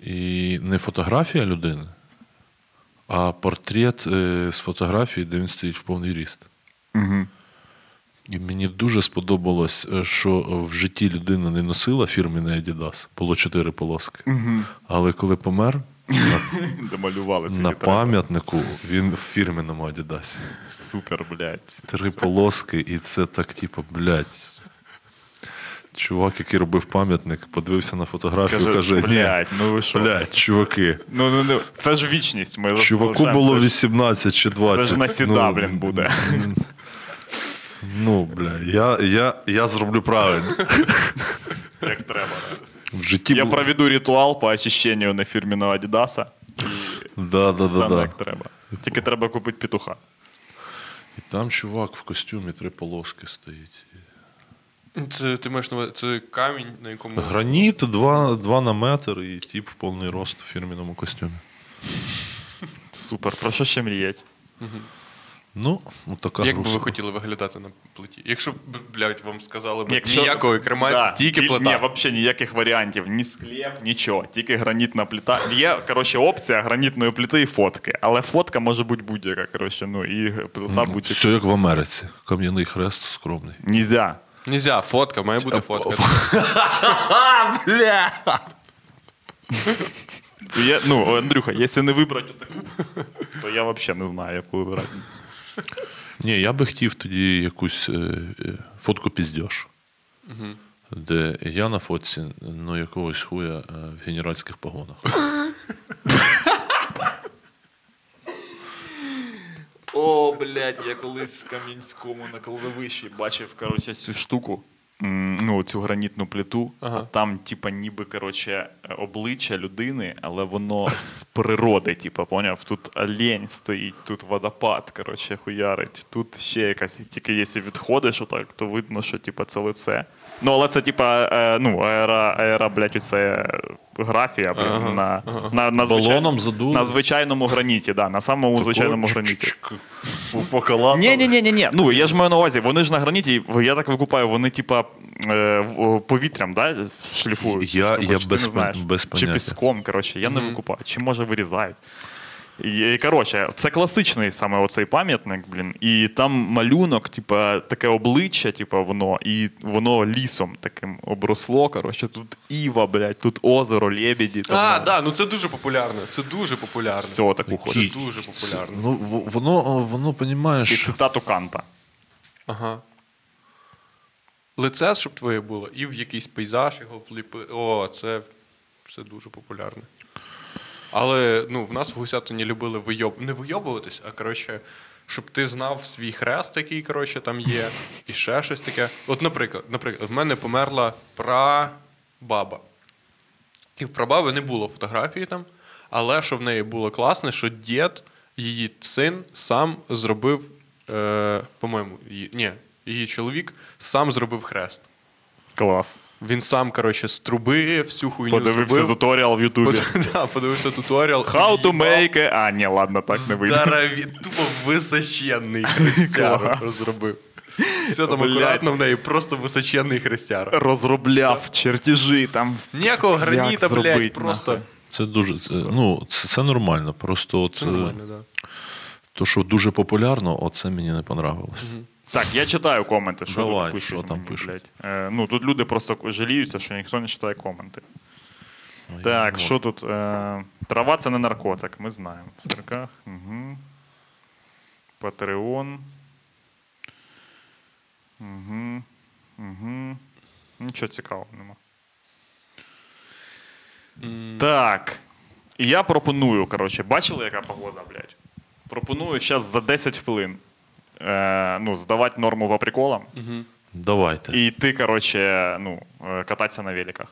І не фотографія людини, а портрет е, з фотографії, де він стоїть в повний ріст. Угу. І мені дуже сподобалось, що в житті людина не носила фірменний Adidas, було чотири полоски. Але коли помер, Домалювали ці на пам'ятнику він в фірменному Адідасі. Супер, блядь. Три полоски, і це так, типу, блядь. Чувак, який робив пам'ятник, подивився на фотографію, Каже, каже: блядь, ну ви що? Блядь, чуваки. Ну, ну, ну, це ж вічність. Ми Чуваку заслужаємо. було Це ж- 18 чи 20. Це ж на сіда, блін, буде. Ну, бля, я, я, я зроблю правильно. Як треба. В житті Я було- проведу ритуал по очищенню на фірменного Адідаса. Да, да, да, да. як треба. Тільки треба купити петуха. І там чувак в костюмі три полоски стоїть. Це ти маєш на це камінь, на якому. Граніт 2, 2 на метр і тип в повний рост в фірменному костюмі. Супер. Про що ще мріять? Ну, ну така Як би ви хотіли виглядати на плиті? Якщо б, блядь, вам сказали б Якщо- ніякої кремації, Да. тільки плита. Ні, взагалі ніяких варіантів, ні склеп, нічого. Тільки гранітна плита. Є, коротше, опція гранітної плити і фотки. Але фотка може бути будь-яка, коротше, ну і плита Ну, будь-яка. Все як в Америці. Кам'яний хрест скромний. Нельзя. Нельзя, фотка, має бути фотка. Я, ну, Андрюха, якщо не вибрати таку, то я взагалі не знаю, яку вибирати. Ні, я би хотів тоді якусь е, е, фотку піздьош. Де я на фотці, ну, якогось хуя е, в генеральських погонах. О, блядь, я колись в Кам'янському на кладовищі бачив, коротше, цю штуку. Ну, цю гранітну плиту, Ага. а там, типа, ніби коротше, обличчя людини, але воно з природи, типа, поняв? Тут олень стоїть, тут водопад, коротше, хуярить, тут ще якась. Тільки якщо відходиш отак, то видно, що типа, це лице. Ну, але це, типа, е, ну, аера, аера, блядь, оце графія блін, Ага, на, на, на, Балоном задули? на звичайному граніті, да, на самому звичайному граніті. Поколацали. Ні, ні, ні, ні, ні. Ну я ж маю на увазі, вони ж на граніті, я так викупаю, вони типа е, в- повітрям, да, шліфують. Я- Чи, я ти без не пон- знаєш? без Чи поняття. піском, коротше, я не викупаю. Чи може вирізають. І, коротше, це класичний саме оцей пам'ятник, блін. І там малюнок, типа, таке обличчя, типа, воно, і воно лісом таким обросло. Коротше, тут Іва, блядь, тут озеро, лебеді. Там, А, так, да, ну це дуже популярно. Це дуже популярно. Все таку Це дуже популярно. Ну, воно, воно, І цитату Канта. Ага. Лице, щоб твоє було, і в якийсь пейзаж його вліпи. О, це, це дуже популярно. Але ну, в нас в Гусятині любили вийоб... не вийобуватись, а коротше, щоб ти знав свій хрест, який коротше, там є, і ще щось таке. От, наприклад, наприклад, в мене померла прабаба. І в прабаби не було фотографії там, але що в неї було класне, що дід, її син, сам зробив, е, по-моєму, її, ні, її чоловік сам зробив хрест. Клас. Він сам, коротше, з труби всю хуйню Подивився зробив. туторіал в Ютубі. Да, подивився туторіал. How to make a... А, ні, ладно, так не вийде. Здорові, тупо височенний хрестяр Клас. розробив. Все там Блядь. акуратно в неї, просто височенний хрестяр. Розробляв чертежі там. Ніякого Як граніта, блядь, зробить, просто. нахуй? це дуже це, ну, це, це нормально. Просто Це це, нормально, да. то, що дуже популярно, оце мені не понравилось. Так, я читаю коменти, що Давай, тут пишуть. що там мені, пишуть? блядь. Е, ну, тут люди просто жаліються, що ніхто не читає коменти. Ну, я Так, що тут? Е, трава це не наркотик, ми знаємо. В церках. Угу. Патреон. Угу. Угу. Нічого цікавого нема. Так. І я пропоную, коротше, бачили, яка погода, блядь? Пропоную зараз за 10 хвилин е, ну, здавати норму по приколам. можу. Давайте, І йти, коротше, ну, е, кататися на великах.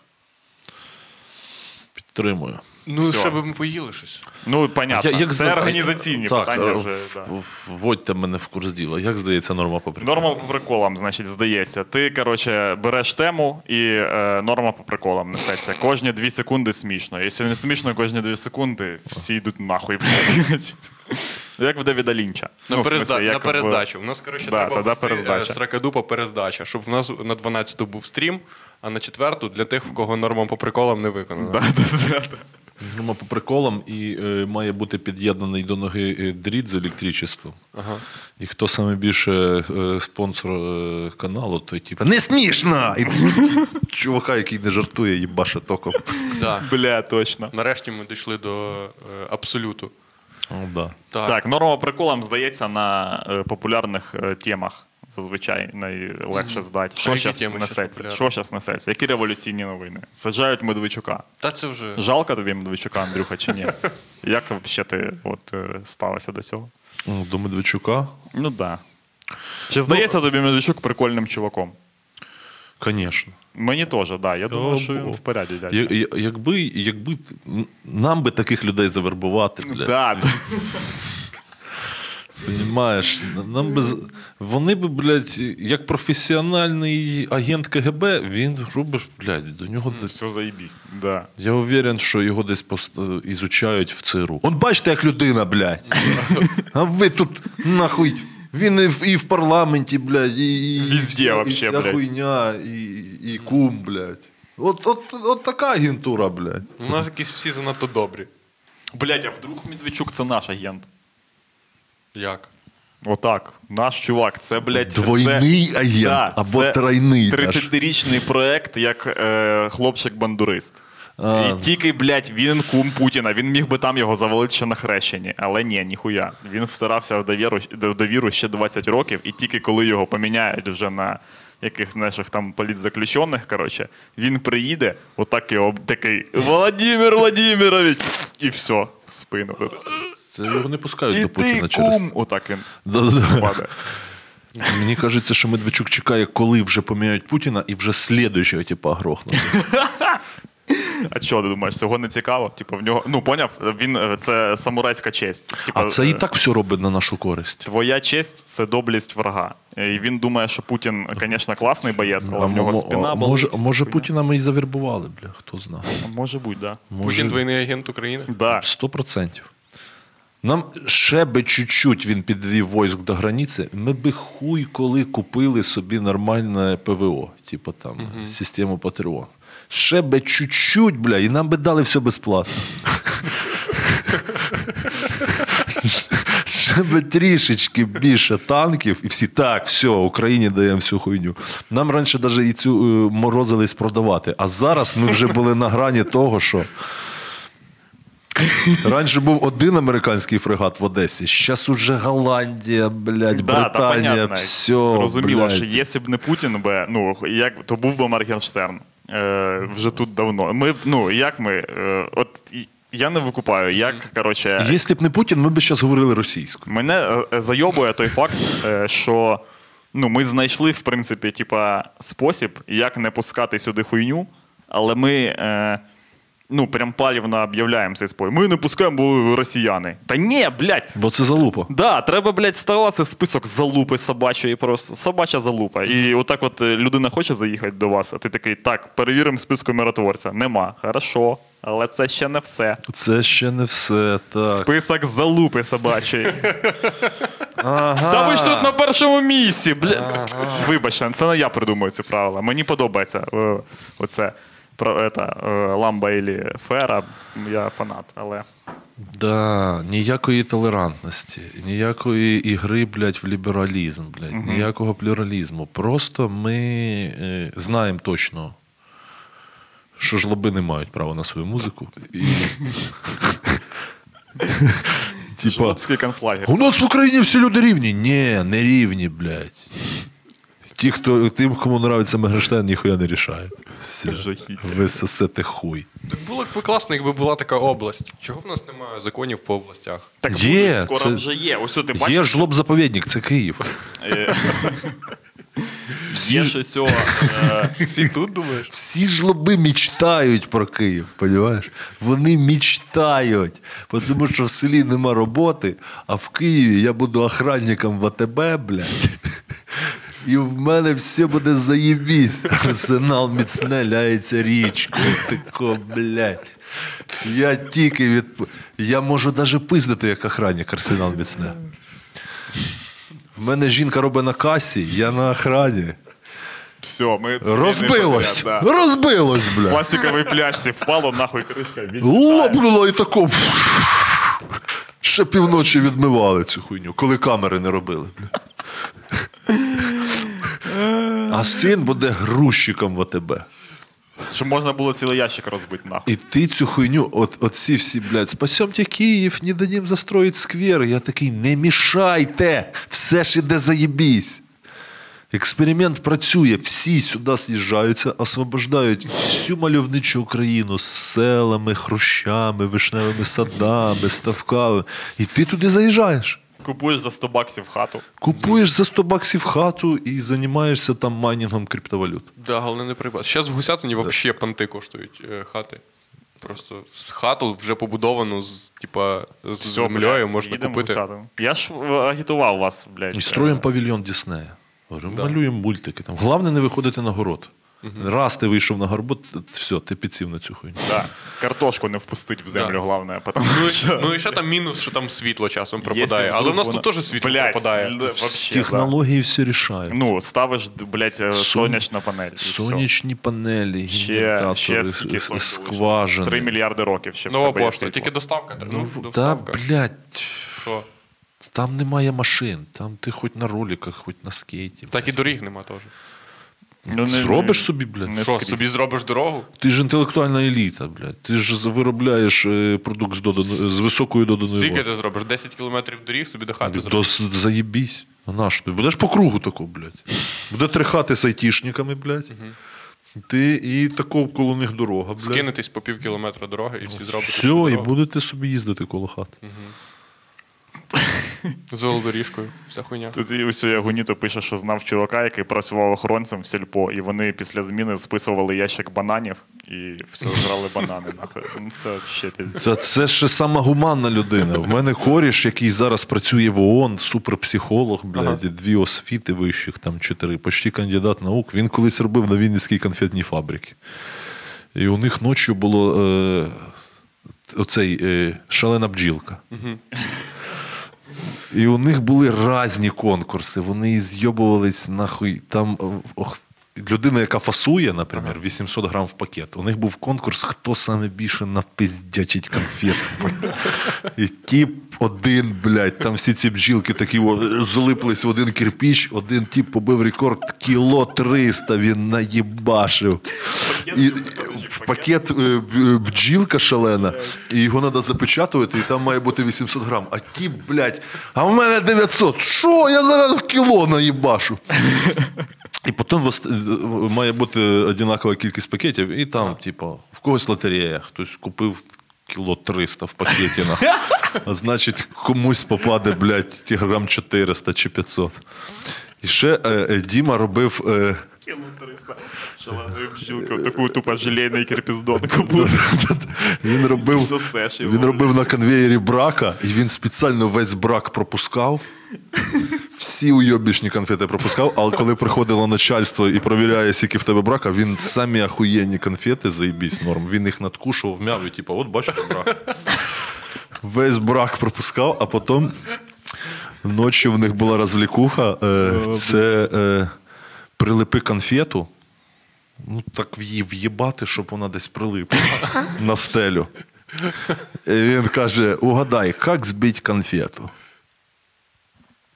підтримую. Ну, Все. щоб ми поїли щось. Ну, понятно. це зда- організаційні так, питання е, вже. в- Да. в- Вводьте мене в курс діла. Як здається, норма по приколу? Норма по приколам, значить, здається. Ти, коротше, береш тему і е, норма по приколам несеться. Кожні дві секунди смішно. Якщо не смішно, кожні дві секунди всі йдуть нахуй. блядь. Як в Давіда Лінча. На, Ну, перезда... смислі, як на в- перездачу. У нас, коротше, Да, треба перездача. е, Сракадупа перездача, щоб в нас на 12-ту був стрім, а на четверту для тих, в кого норма по приколам не виконана. Да, да, да, да. Норма по приколам і е, має бути під'єднаний до ноги е, дріт з електричеством. Ага. І хто саме більше е, спонсор е, каналу, той типу не смішно! І чувака, який не жартує, їбаше током. Да. Бля, точно. Нарешті ми дійшли до е, абсолюту. О, да. Так. Так, норма приколам здається на е, популярних е, темах. Зазвичай найлегше здати. Що які зараз теми несеться? популярні? Що зараз несеться? Які революційні новини? Саджають Медведчука. Та це вже. Жалко тобі Медведчука, Андрюха, чи ні? Як ще ти от, е, ставився до цього? Ну, До Медведчука, Ну так. Да. Чи здається тобі Медведчук прикольним чуваком? Звісно. Мені теж, так. Да. Я думаю, що він бо. в поряді, дядька. Я, я- якби, якби т- нам би таких людей завербувати, блядь. Да. Понімаєш, нам би з- вони би, блядь, як професіональний агент КГБ, він робить, блядь, до нього десь. Все заїбісь. Да. Я уверен, що його десь пост... ізучають в ЦРУ. Он бачите, як людина, блядь. А ви тут нахуй. Він і в, і в парламенті, блядь, і, і, Везде і, вообще, і вся блядь. хуйня, і, і кум, блядь. От, от, от така агентура, блядь. У нас якісь всі занадто добрі. Блять, а вдруг Медведчук це наш агент? Як? Отак. Наш чувак, це, блядь, Двойний це... агент Да, або це тройний. наш. 30-річний проект як е, хлопчик-бандурист. А. І тільки, блядь, він кум Путіна. Він міг би там його завалити ще на хрещенні. Але ні, ніхуя. Він втирався в довіру, в довіру ще 20 років, і тільки коли його поміняють вже на яких наших там політзаключених, коротше, він приїде, отак його такий Володимир Владимирович, і все, в спину. Це його не пускають І до ти Путіна через. кум! Отак він Да-да-да. падає. Мені кажеться, що Медведчук чекає, коли вже поміняють Путіна, і вже слідуючого типа грохнуть. А що ти думаєш, цього не цікаво? Типу, в нього. Ну, поняв, він е, це самурайська честь. Типу, А це і е, так все робить на нашу користь. Твоя честь це доблесть врага. І він думає, що Путін, звісно, класний боєць, але в нього спина а болить. може, може. Путіна ми і завербували, бля, хто знає. Може бути, да. Путін двойний агент України. Да. Сто процентів. Нам ще би чуть-чуть він підвів войск до границі, ми би хуй коли купили собі нормальне ПВО, типу там систему Патреон. Ще би чуть-чуть, бля, і нам би дали все безплатно. Ще би трішечки більше танків, і всі так, все, Україні даємо всю хуйню. Нам раніше навіть і цю е, морозились продавати. А зараз ми вже були на грані того, що. Раніше був один американський фрегат в Одесі, зараз уже Голландія, блядь, Да, та Британія, понятно. все. Зрозуміло, блядь. що якщо б не Путін, би, ну, як, то був би Моргенштерн. Е, вже тут давно. Ми, ну, як ми, е, от я не викупаю, як, коротше, Якщо б не Путін, ми б зараз говорили російською. Мене е, зайобує той факт, е, що ну, ми знайшли, в принципі, типа, спосіб, як не пускати сюди хуйню, але ми. Е, Ну, прям палівно об'являємо цей спой. Ми не пускаємо, бо ви росіяни. Та ні, блядь. Бо це залупа. Да, треба, блядь, ставити список залупи собачої, просто собача залупа. І отак, от е, людина хоче заїхати до вас, а ти такий, так, перевіримо списку миротворця. Нема. Хорошо, але це ще не все. Це ще не все. Так. Список залупи собачої. Ага. Та ви ж тут на першому місці. Бля. Вибачте, це не я придумую ці правила. Мені подобається е, оце про ета, е, ламба і фера. Я фанат, але. Да, ніякої толерантності, ніякої ігри, блядь, в лібералізм, блядь, ніякого плюралізму. Просто ми е, знаємо точно, що жлоби не мають права на свою музику. І... Типа, концлагер. у нас в Україні всі люди рівні. Ні, не рівні, блядь. Ті, хто, тим, кому нравиться Мегрештейн, ніхуя не рішають. Все. Ви сосете хуй. Так було б класно, якби була така область. Чого в нас немає законів по областях? Так Є, буде, скоро це- вже є. Ось ти Є жлоб-заповідник, це Київ. е, є щось цього. е, Всі тут думаєш? Всі жлоби мечтають про Київ, розумієш? Вони мечтають, тому що в селі нема роботи, а в Києві я буду охранником в АТБ, блядь. І в мене все буде заєбісь. Арсенал міцне ляється річкою. Тако, блядь. Я тільки від. Я можу навіть пиздити як охранник арсенал міцне. В мене жінка робить на касі, я на охрані. Все, ми це Розбилось! не подряд, да. Розбилось, бля. Пластиковій пляшці впало, нахуй кришка. від- Лопнуло і тако. Ще півночі відмивали цю хуйню, коли камери не робили. Бля. А син буде грузчиком в АТБ. Щоб можна було цілий ящик розбити, нахуй. І ти цю хуйню, от, от ці всі, блядь, спасемте Київ, не дадим застроїть сквер. Я такий, не мішайте, все ж іде заєбісь. Експеримент працює, всі сюди з'їжджаються, освобождають всю мальовничу Україну з селами, хрущами, вишневими садами, ставками. І ти туди заїжджаєш. Купуєш за 100 баксів хату. Купуєш за 100 баксів хату і займаєшся там майнінгом криптовалют. Да, головне не прибати. Зараз в Гусятині взагалі понти коштують е, хати. Просто з хату вже побудовану з, типа, з Всьо, землею блядь, можна їдемо купити. гусятину. Я ж е, агітував вас, блядь. І строїмо павільйон Діснея. Говорю, малюємо мультики. Там. Головне не виходити на город. Раз ти вийшов на горбот, все, ти підсів на цю хуйню. Да. Картошку не впустить в землю, Да. головне. Потому Ну, що... і, ну і ще там мінус, що там світло часом пропадає. Але в нас тут теж світло Блядь, пропадає. вообще, Технології все рішають. Ну, ставиш, блядь, е, Сон- сонячна панель. і все. Сонячні панелі, Ще, генератори, ще скільки с- сонця скважини. 3 мільярди років ще в Нова тебе є пошта, світло. тільки доставка. треба. Ну, Ну, та, доставка. блядь, Що? там немає машин. Там ти хоч на роликах, хоч на скейті. Так і доріг нема теж. Ну, не- Зробиш собі, блядь. не Що, скрізь. собі зробиш дорогу? Ти ж інтелектуальна еліта, блядь. Ти ж виробляєш е, продукт з, доданою, з високою доданою. Скільки вартістю. ти зробиш? 10 кілометрів доріг собі до хати До, зробиш. заєбісь. А на що ти? Будеш по кругу тако, блядь. Буде три хати з айтішниками, блядь. Ти і тако коло них дорога, блядь. Скинетесь по пів кілометра дороги і всі зроблять. Все, і будете собі їздити коло хати. З велодоріжкою, вся хуйня. Тут і ось Гуніто пише, що знав чувака, який працював охоронцем в сільпо, і вони після зміни списували ящик бананів і все жрали банани. Нахуй. Ну, Це ще піздець. Це, це ще сама гуманна людина. В мене коріш, який зараз працює в ООН, суперпсихолог, блядь, дві освіти вищих, там чотири, почти кандидат наук. Він колись робив на Вінницькій конфетній фабриці. І у них ночі було е, оцей е, шалена бджілка. І у них були різні конкурси. Вони зйобувались нахуй. Там ох, людина, яка фасує, наприклад, 800 грам в пакет. У них був конкурс, хто саме більше напиздячить конфет. І тіп один, блядь, там всі ці бджілки такі залиплись в один кирпіч, один тіп побив рекорд кіло 300 він наїбашив. І, в пакет е, бджілка шалена, і його треба запечатувати, і там має бути 800 грам. А ті, блядь, а в мене 900. Що? Я зараз кіло наїбашу. І потім е, має бути одинакова кількість пакетів, і там, типу, в когось лотерея, хтось купив кіло 300 в пакеті. А значить, комусь попаде, блядь, ті грам 400 чи 500. І ще е, е, Діма робив. Е, Кіло 300 шаленої бджілки, таку тупо желейний кирпіздонку буде. Він робив, Засеш його, він робив на конвеєрі брака, і він спеціально весь брак пропускав. Всі уйобішні конфети пропускав, але коли приходило начальство і провіряє, скільки в тебе брака, він самі ахуєнні конфети, заїбісь норм. Він їх надкушував, м'яв і типу, от бачите брак. Весь брак пропускав, а потім ночі в них була розвлікуха. Е, це е, прилипи конфету. Ну, так її в'єбати, щоб вона десь прилипла на стелю. І він каже: угадай, як збити конфету,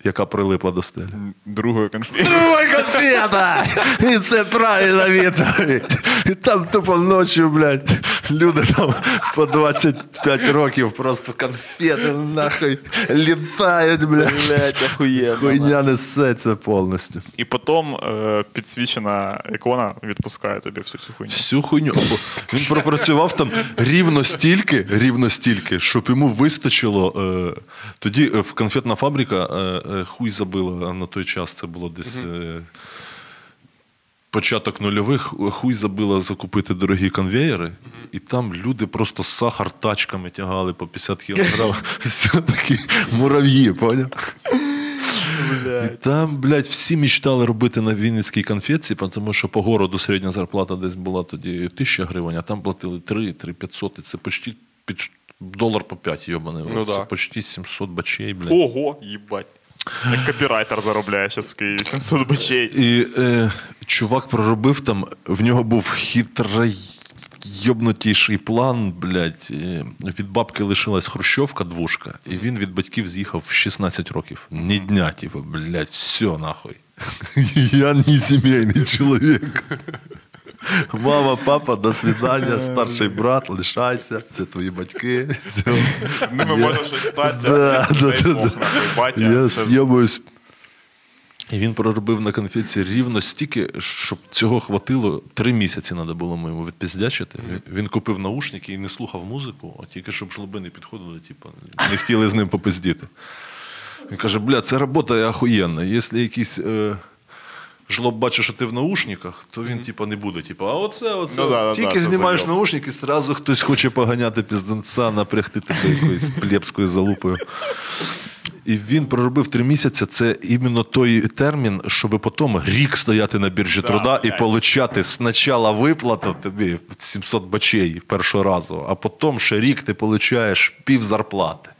яка прилипла до стелі. Другою конфетою. Друга конфета! І це правильна відповідь. І там тупо ночі, блядь, люди там по 25 років просто конфети нахуй літають, блядь. Блять, охуєнно. Хуйня несеться повністю. І потім е, підсвічена ікона відпускає тобі всю цю хуйню. Всю хуйню. Або Він пропрацював там рівно стільки, рівно стільки, щоб йому вистачило. Е, тоді е, в конфетна фабрика е, хуй забила на той час. Це було десь. Е, Початок нульових хуй забила закупити дорогі конвеєри, і там люди просто сахар тачками тягали по 50 кілограм. Все такі мурав'ї, поняв? І там, блядь, всі мечтали робити на Вінницькій конфетці, тому що по городу середня зарплата десь була тоді 1000 гривень, а там платили 3, 3 500, і це почти під долар по 5, йобаний. Ну це да. почти 700 бачей, блядь. Ого, їбать. Як копірайтер заробляє зараз в Києві 700 бачей. І е, чувак проробив там, в нього був хитрий. Йобнутіший план, блядь, е, від бабки лишилась хрущовка двушка, і він від батьків з'їхав в 16 років. Ні дня, типу, блядь, все нахуй. Я не сімейний чоловік. Мама, папа, до свидання, старший брат, лишайся, це твої батьки. Все. Ними може щось статися. Да, дай да, да, батя. Я Це з'єбуюсь. І він проробив на конфеті рівно стільки, щоб цього хватило. Три місяці треба було йому відпіздячити. Він купив наушники і не слухав музику, а тільки щоб жлоби не підходили, типу, не хотіли з ним попиздіти. Він каже: бля, це робота охуєнна. Якщо якийсь. Е... Жлоб бачить, що ти в наушниках, то він типа не буде. Типа, а оце, оце. Ну да, да, Тільки да, це знімаєш зайоб. наушники, зразу хтось хоче поганяти пізденця, напрягти тебе якоюсь плебською залупою. І він проробив три місяці. Це іменно той термін, щоб потім рік стояти на біржі Да, труда і получати спочатку виплату тобі 700 бачей першого разу, а потім ще рік ти получаєш пів зарплати.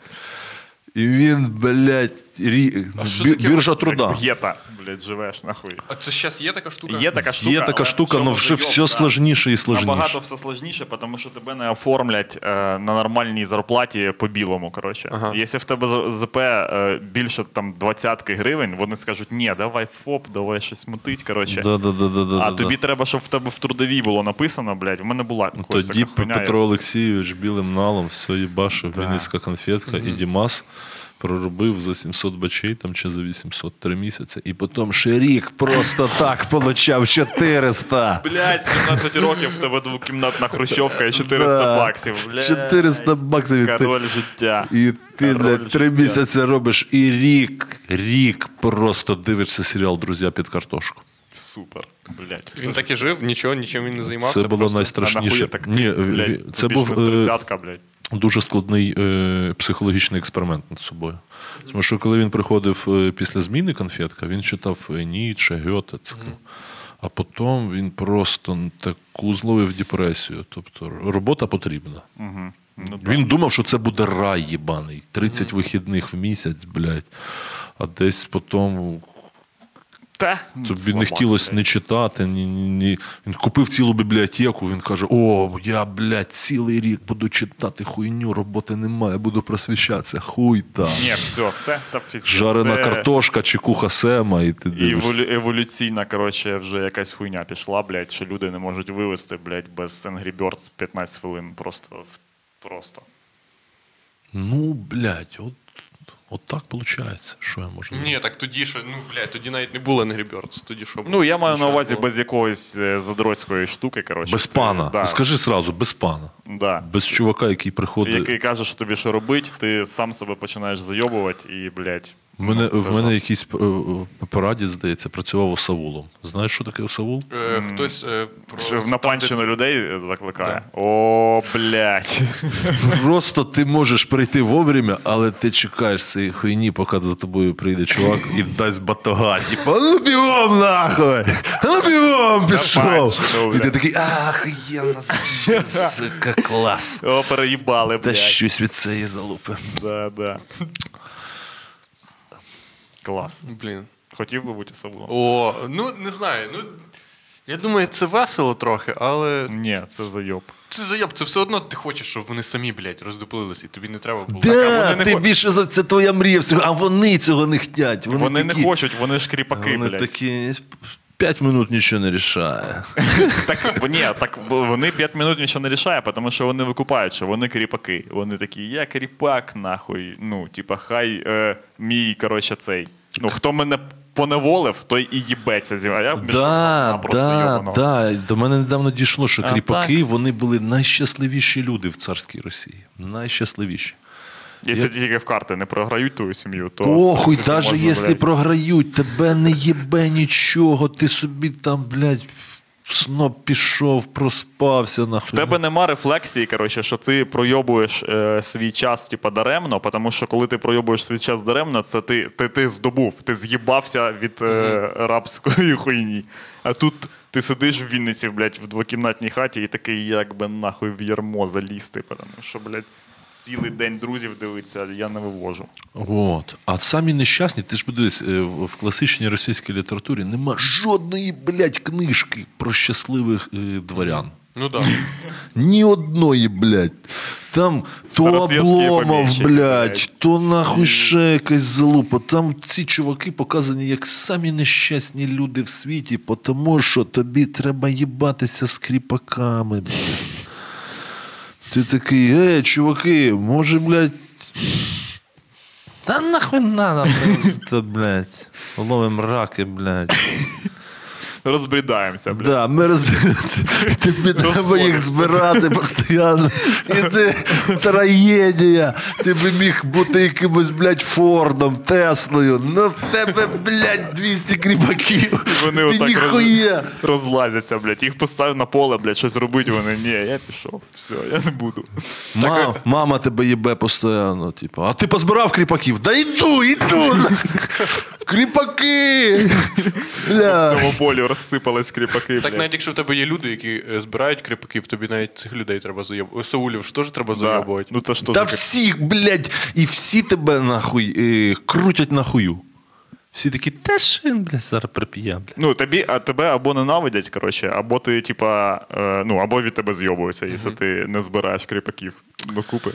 І він, блядь, рі... А що бі- таке? біржа труда. Гета, блядь, живеш, нахуй. А це зараз є така штука? Є така штука, Є така але штука, в але вже зайоб, все да. сложніше і сложніше. Набагато все сложніше, тому що тебе не оформлять е, на нормальній зарплаті по білому. Коротше. Ага. Якщо в тебе з- ЗП е, більше там 20 гривень, вони скажуть, ні, давай ФОП, давай щось мутить. Коротше. Да, да, да, да, да, а да, тобі да. треба, щоб в тебе в трудовій було написано, блядь, в мене була колись Тоді така хуйня. Петро Олексійович білим налом все їбашив, Да. Вінницька конфетка і Дімас. Проробив за 700 бачей там, чи за 800 три місяці, і потім ще рік просто так получав 400. Блять, 17 років в тебе двокімнатна хрущовка і 400 Да. баксів. Блядь. 400 баксів Король життя. І ти Король блядь, три життя. місяці робиш, і рік, рік просто дивишся серіал Друзі під картошку. Супер. Блять. Він так і жив, нічого, нічим він не займався. Це було просто- найстрашніше. так Ні, блядь, це був е, тридцятка, блядь. Дуже складний е, психологічний експеримент над собою. Тому що коли він приходив е, після зміни конфетка, він читав е, Ніцше, Гьоте. Це. А потім він просто таку зловив депресію. Тобто робота потрібна. Угу. Ну. Він думав, що це буде рай їбаний. 30 вихідних в місяць, блядь. А десь потім Та, тобі не хотілося не читати. Ні, ні, ні. Він купив цілу бібліотеку, він каже: О, я, блядь, цілий рік буду читати хуйню, роботи немає, буду просвіщатися. Хуй там. Ні, все, це та пиздець. Жарена Це картошка чи куха сема, і ти дивишся. еволю- еволюційна, коротше, вже якась хуйня пішла, блядь, що люди не можуть вивести, блядь, без Angry Birds 15 хвилин. Просто. Просто. Ну, блядь, от, от так виходить. Що я можу Ні, так тоді що, ну, блядь, тоді навіть не було Angry Birds, тоді що було? Ну, я маю на увазі було. без якоїсь е, задротської штуки, коротше. Без Ти- пана. Да, Скажи сразу, без пана. да. Без чувака, який приходить. Який каже, що тобі що робить, ти сам себе починаєш зайобувати і, блядь. В мене, ну, це в мене якийсь е, е, здається, працював Саулом. Знаєш, що таке Саул? Е, хтось е, про... Там, напанщину людей закликає. О, блядь. Просто ти можеш прийти вовремя, але ти чекаєш цієї хуйні, поки за тобою прийде чувак і дасть батога. Типа, ну бігом нахуй! Ну бігом пішов! І ти бля. такий, ахуєнно, сука, клас. О, переїбали, Та щось від цієї залупи. Да, да. Клас. Блін. Хотів би бути Саулом? О, ну не знаю. Ну, я думаю, це весело трохи, але Ні, це зайоб. це зайоб, це все одно ти хочеш, щоб вони самі, блядь, роздуплилися, і тобі не треба було. а вони не ти хо- більше за це твоя мрія всього, а вони цього не хтять. Вони, Вони такі, не хочуть, вони ж кріпаки, Вони блядь. такі, п'ять минут нічого не рішає. Так, ні, так вони 5 минут нічого не рішає, тому що вони викупають, що вони кріпаки. Вони такі, я кріпак, нахуй. Ну, типа, хай е, мій, коротше, цей. Ну, хто мене поневолив, той і їбеться зі мною. Да, просто да, да. До мене недавно дійшло, що А кріпаки вони були найщасливіші люди в царській Росії. Найщасливіші. Якщо тільки в карти не програють твою сім'ю, то. Похуй, то навіть можна, якщо блядь, програють, тебе не їбе нічого, ти собі там, блядь, в сноп пішов, проспався нахуй. В тебе нема рефлексії, коротше, що ти пройобуєш е, свій час, типа, даремно, тому що коли ти пройобуєш свій час даремно, це ти, ти, ти здобув, ти з'їбався від е, рабської хуйні. А тут ти сидиш в Вінниці, блядь, в двокімнатній хаті і такий, як би нахуй в ярмо залізти, тому що, блядь, цілий день друзів дивиться, я не вивожу. От. А самі нещасні, ти ж подивись, е, в класичній російській літературі нема жодної, блядь, книжки про щасливих е, дворян. Ну так. Ні одної, блядь. Там то Обломов, блядь, блядь. то нахуй ще якась залупа. Там ці чуваки показані як самі нещасні люди в світі, тому що тобі треба їбатися з кріпаками, блядь. Ти такий, ей, чуваки, може, блядь. Та нахуй надо просто, блядь. Ловим раки, блядь. Розбрідаємося, блядь. Да, ми роз... Тобі треба їх збирати постійно. І ти трагедія. Ти би міг бути якимось, блядь, Фордом, Теслою. Ну в тебе, блядь, 200 кріпаків. Вони Ти отак роз... розлазяться, блядь. Їх поставив на поле, блядь, щось робить, вони. Ні, я пішов. Все, я не буду. Мам, мама тебе їбе постійно. Типу, а ти позбирав кріпаків? Да йду, йду. Кріпаки. Бля. всьому полю розсипались кріпаки, Так навіть якщо в тебе є люди, які е, збирають кріпаків, тобі навіть цих людей треба зайобувати. Саулів ж теж треба Да. зайобувати. Ну це ж Та теж всіх, блядь, і всі тебе нахуй е, крутять нахую. Всі такі, та що він, блядь, зараз прип'є, блядь. Ну, тобі, а тебе або ненавидять, коротше, або ти, типа, е, ну, або від тебе зйобуються, якщо ти не збираєш кріпаків докупи.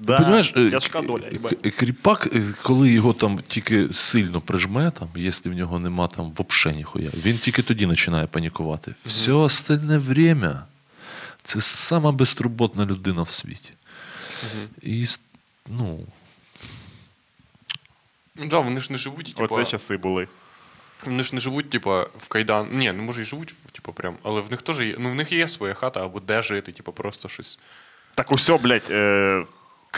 Да, Понимаєш, е, тяжка доля. к- кріпак, е, коли його там тільки сильно прижме, там, якщо в нього нема там вообще ніхуя, він тільки тоді починає панікувати. Все остальне время це сама безтурботна людина в світі. І ну, Ну да, вони ж не живуть, типа, Оце часи були. вони ж не живуть, типа, в кайдан. Ні, ну може і живуть, типа, прям, але в них теж є. Ну, в них є своя хата або де жити, типа, просто щось. Так усе, блядь. Е...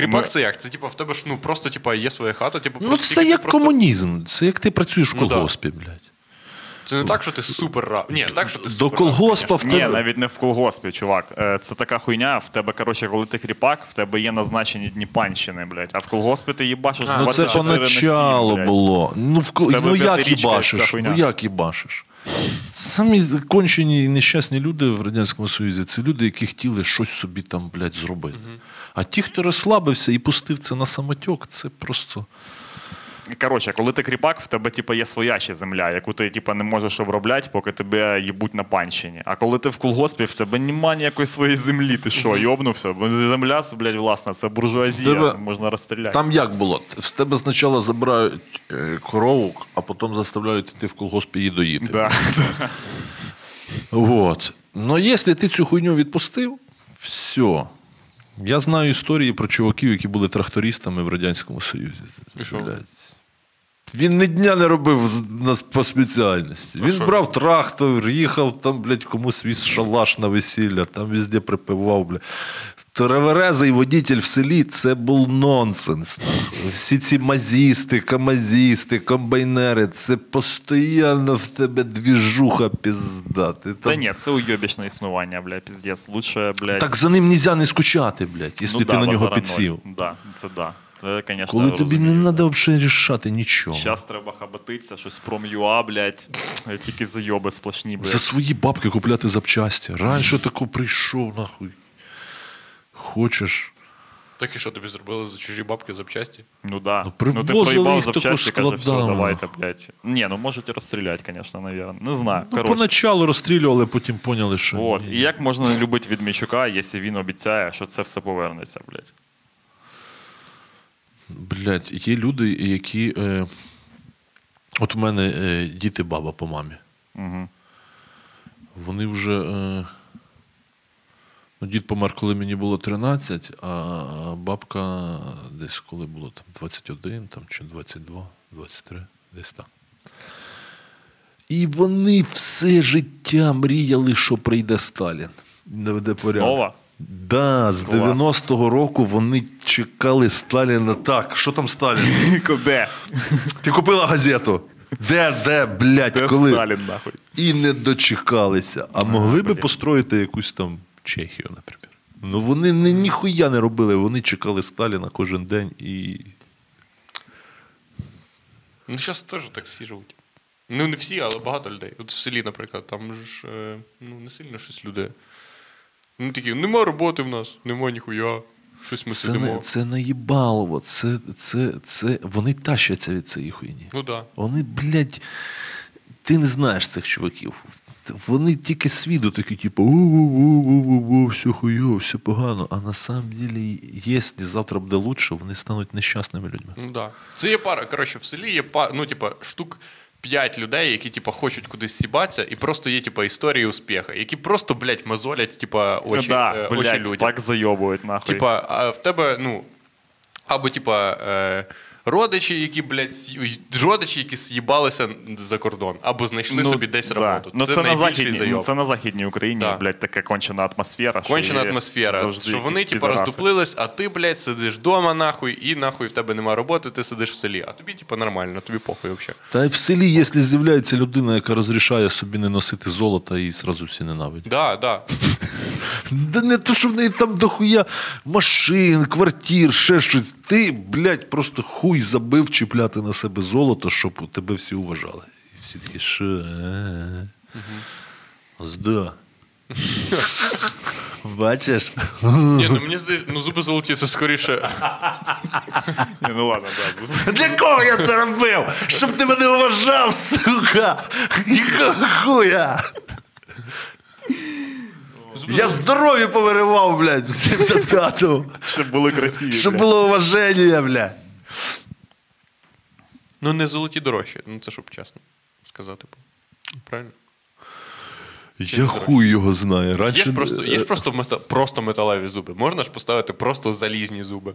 Кріпак це як? Це типа в тебе ж ну просто типа є своя хата, типу, Ну, просто це як просто- комунізм. Це як ти працюєш в Ну, да. колгоспі, блядь. Це не так, що ти супер раб. Ні, так, що ти До супер колгоспа в Ні, тебе. навіть не в колгоспі, чувак. Е, Це така хуйня. В тебе, коротше, коли ти кріпак, в тебе є назначені дні панщини, блядь. А в колгоспі ти їбашиш А, Ну, це 24 на 7, поначалу блядь. було. Ну, в, ко- В тебе ну як п'ятирічка, їбашиш? хуйня. Ну як їбашиш? Самі кончені і нещасні люди в Радянському Союзі це люди, які хотіли щось собі там, блядь, зробити. А ті, хто розслабився і пустив це на самотьок, це просто. Коротше, коли ти кріпак, в тебе типу, є своя ще земля, яку ти типу, не можеш обробляти, поки тебе їбуть на панщині. А коли ти в колгоспі, в тебе нема ніякої своєї землі. Ти що, йобнувся? Бо земля, це, блядь, власна, це буржуазія, Тебе- можна розстріляти. Там як було? З тебе спочатку забирають е, корову, а потім заставляють йти в колгоспі її доїти. Да. Вот. Но якщо ти цю хуйню відпустив, все. Я знаю історії про чуваків, які були трактористами в Радянському Союзі. І що? Блядь. Він ні дня не робив нас по спеціальності. Він брав трактор, їхав там, блядь, комусь віз шалаш на весілля, там везде припивав, блядь. Треверезий водитель в селі це був нонсенс. Всі ці мазісти, камазісти, комбайнери, це постійно в тебе двіжуха пізда. Ти Та там... ні, це уйобічне існування, блядь, піздець. Лучше, блядь. Так за ним нельзя не скучати, блядь, якщо ти Ну да, на нього підсів. Да, це да. Це, конечно, Коли тобі не треба взагалі рішати нічого. Зараз треба хабатитися, щось пром'юа, блядь, тільки зайоби сплошні, блядь. За свої бабки купляти запчасті. Раніше тако прийшов, нахуй. Хочеш. Так і що тобі зробили за чужі бабки запчасті? Ну да. Ну, Ну, ти проїбав запчасті, каже, все, давайте, блядь. Ні, ну можете розстріляти, звісно, навірно. Не знаю. Ну, Коротше. поначалу розстрілювали, потім поняли, що. От. І як можна не любити Відмійчука, якщо він обіцяє, що це все повернеться, блядь. Блядь, є люди, які. Е... От у мене е, діти баба по мамі. Угу. Вони вже. Е... Ну, дід помер, коли мені було 13, а бабка десь коли було там 21 там, чи 22, 23, десь так. І вони все життя мріяли, що прийде Сталін. Наведе порядок. Знову? Да, з 90-го року вони чекали Сталіна. Так, що там Сталін? Де? Ти купила газету? Де, де, блядь, Де коли? Сталін, нахуй? І не дочекалися. А могли би построїти якусь там Чехію, наприклад. Ну вони не, ніхуя не робили, вони чекали Сталіна кожен день і. Ну, зараз теж так всі живуть. Ну, не всі, але багато людей. От в селі, наприклад, там ж е, ну, не сильно щось люди. Ну такі, нема роботи в нас, нема ніхуя. Щось ми Це сидимо. не, це наїбалово. Це, це, це, вони тащаться від цієї хуйні. Ну. Да. Вони, блядь, ти не знаєш цих чуваків. Вони тільки свіду такі, типу, у-у-у-у-у, все хуйово, все погано. А на самом деле, якщо завтра буде лучше, вони стануть нещасними людьми. Ну да. Це є пара. Коротше, в селі є пара, ну, типа, штук 5 людей, які, типа, хочуть кудись сібатися, і просто є, типа, історії успіху, які просто, блядь, мозолять, типа, очі, да, е, очі блядь, людям. так зайобують, нахуй. Типа, а в тебе, ну, або, типа, е, родичі, які, блядь, с'ї- родичі, які з'їбалися за кордон, або знайшли собі десь да. роботу. Ну, це, на найбільший західній, зайоб. ну, це на західній Україні, Да. блядь, така кончена атмосфера. що Кончена є атмосфера. завжди Що якісь вони, типу, підараси. роздуплились, а ти, блядь, сидиш вдома, нахуй, і нахуй в тебе немає роботи, ти сидиш в селі. А тобі, типу, нормально, тобі похуй взагалі. Та й в селі, якщо з'являється людина, яка розрішає собі не носити золото, її зразу всі ненавидять. Да, да. Да не то, що в неї там дохуя машин, квартир, ще щось. Ти, блядь, просто хуй забив чіпляти на себе золото, щоб тебе всі уважали. І всі такі, що? Зда. Бачиш? Ні, ну мені здається, ну зуби золоті це скоріше. Ні, ну ладно, да. Для кого я це робив? Щоб ти мене уважав, сука! Якого хуя? Я здоров'я повиривав, блядь, в 75-му. Щоб були красиві. Щоб блядь. було уваження, блядь. Ну не золоті дорожчі. Ну це щоб чесно сказати. Правильно? Я хуй його знаю. Є ж просто, є ж просто, мета, просто металеві зуби. Можна ж поставити просто залізні зуби.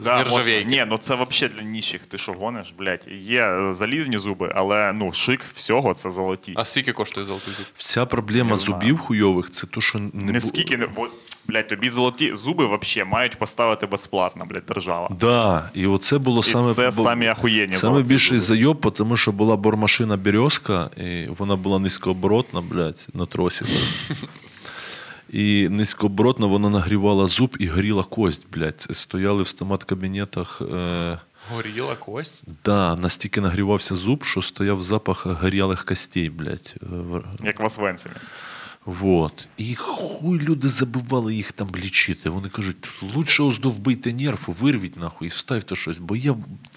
Да, можна. Ні, ну це взагалі для ніщих. Ти що гониш, блядь? Є е, залізні зуби, але ну шик всього це золоті. А скільки коштує золотий зуб? Вся проблема Не знаю. зубів хуйових це то, що не, Не бу- скільки не бо, блядь, тобі золоті зуби взагалі мають поставити безплатно, блядь, держава. Да, і оце було І саме це бо- самі ахуєнні Саме золоті більший зуби. зайоб, тому що була бормашина Березка, і вона була низькооборотна, блядь, на тросі. І низькооборотно вона нагрівала зуб і горіла кость, блядь. Стояли в стомат-кабінетах. Е- Горіла кость? да, настільки нагрівався зуб, що стояв запах горілих костей, блядь. е, Як в Освенцимі. Вот. І хуй люди забивали їх там лічити. Вони кажуть, лучше оздовбийте нерв, вирвіть нахуй і вставте щось, бо я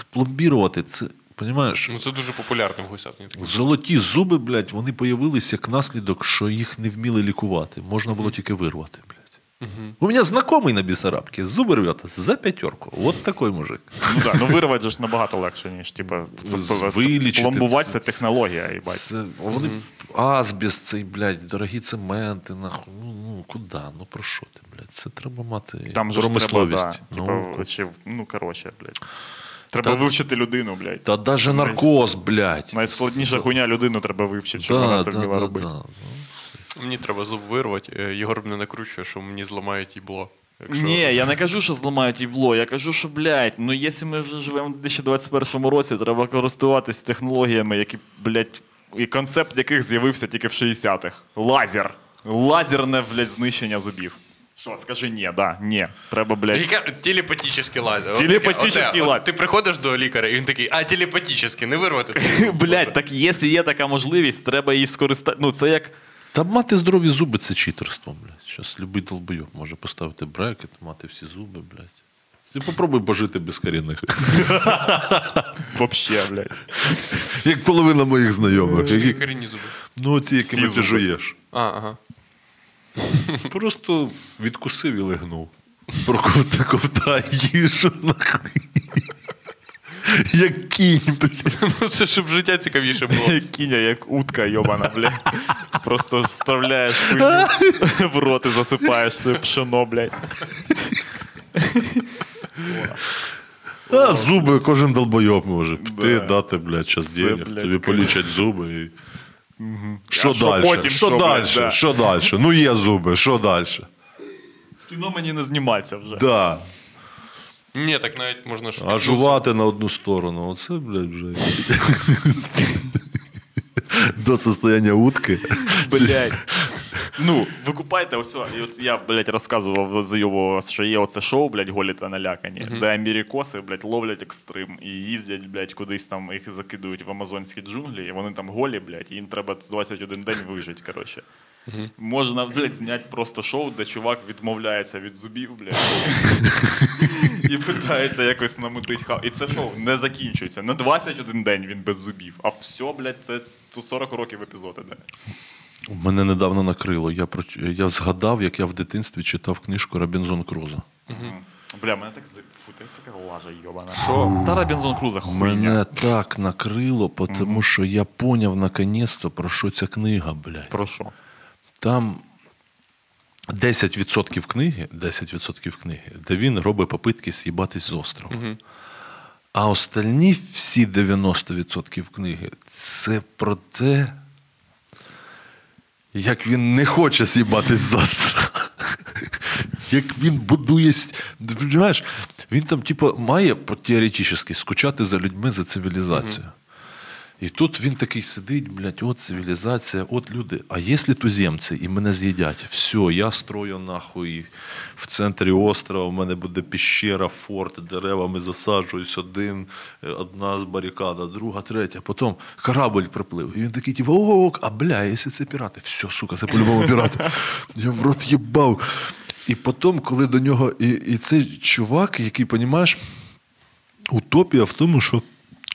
пломбірувати це. Понімаєш? Ну це дуже популярно в гусятині. Золоті зуби, блядь, вони появилися як наслідок, що їх не вміли лікувати. Можна було тільки вирвати, блядь. У мене знайомий на Бісарабці зуби рвет за п'ятерку. Вот такой мужик. Ну да, ну вирвати ж набагато легше, ніж типа це, це, вилічити пломбувати це- це технологія, їбать. Це, вони азбест, цей, блядь, дорогі цементи, нахуй. Ну, ну куди? Ну про що ти, блядь? Це треба мати Там же ж треба, промисловість. да, науку. типа, ну коротше, блядь. Треба Та- вивчити людину, блядь. Та даже наркоз, блядь. Найскладніша хуйня людину треба вивчити, щоб вона це вміла робити. Мені треба зуб вирвати. е, Єгор мене накручує, що мені зламають їбло. Якщо- Ні, я не кажу, що зламають їбло. Я кажу, що, блядь, ну якщо ми вже живемо в 2021 році, треба користуватись технологіями, які, блядь, і концепт яких з'явився тільки в 60-х. Лазер. Лазерне, блядь, знищення зубів. Що, скажи ні, да, ні. Треба, блядь. Яка телепатічний лазер. Таке, лазер. Ти приходиш до лікаря, і він такий, а телепатічний, не вирвати. Блядь, так якщо є така можливість, треба її скористати. Ну, це як. Та мати здорові зуби це читерство, блядь. Щас любий долбойоб може поставити брекет, мати всі зуби, блядь. Ти попробуй пожити без корінних. Вообще, блядь. Як половина моїх знайомих. Які корінні зуби. Ну, ті, якими ти жуєш. А, ага. Просто відкусив і легнув. Проковта ковта їжу нахуй. Як кінь, блядь. Ну це щоб життя цікавіше було. Як Кіня, як утка, йобана, блядь. Просто вставляєш хуйню в рот і засипаєш це пшено, блядь. А зуби кожен долбойоб може піти, Да. дати, блядь, час денег, тобі полічать зуби і. Що А що далі? потім, Що що, далі? блядь, да. Що далі? Ну є зуби, що далі? В кіно мені не зніматися вже. Да. Ні, так навіть можна ж. А жувати на одну сторону, оце, блядь, вже. До состояння утки. Блядь. Ну, ви купайте ось, і от я, блядь, розказував зайобував, що є оце шоу, блядь, голі та налякані, де америкоси, блядь, ловлять екстрим і їздять, блядь, кудись там їх закидують в амазонські джунглі, і вони там голі, блядь, і їм треба 21 день вижити, коротше. Можна, блядь, зняти просто шоу, де чувак відмовляється від зубів, блядь. І питається якось намутить хав. І це шоу не закінчується. Не 21 день він без зубів, а все, блядь, це це 40 років епізод іде. Мене недавно накрило. Я, про... я згадав, як я в дитинстві читав книжку Робінзон Круза. Бля, мене так Фу, ти це лажа йобана. Що? Та Робінзон Круза хуйня. Мене так накрило, тому що я поняв наконець-то, про що ця книга, блядь. Про що? Там 10% книги, 10% книги, де він робить попитки з'їбатись з острова. А остальні всі 90% книги це про те, як він не хоче з'їбатись завтра. Як він будує. Ти він там, типу, має теоретично скучати за людьми за цивілізацію. І тут він такий сидить, блядь, от цивілізація, от люди. А якщо туземці і мене з'їдять, все, я строю нахуй в центрі острова, в мене буде піщера, форт, деревами засаджуюсь один, е, одна барикада, друга, третя. Потім корабль приплив. І він такий, типу, о, а бля, якщо це пірати, все, сука, це по-любому пірати. Я в рот їбав. І потім, коли до нього, і, і цей чувак, який, розумієш, утопія в тому, що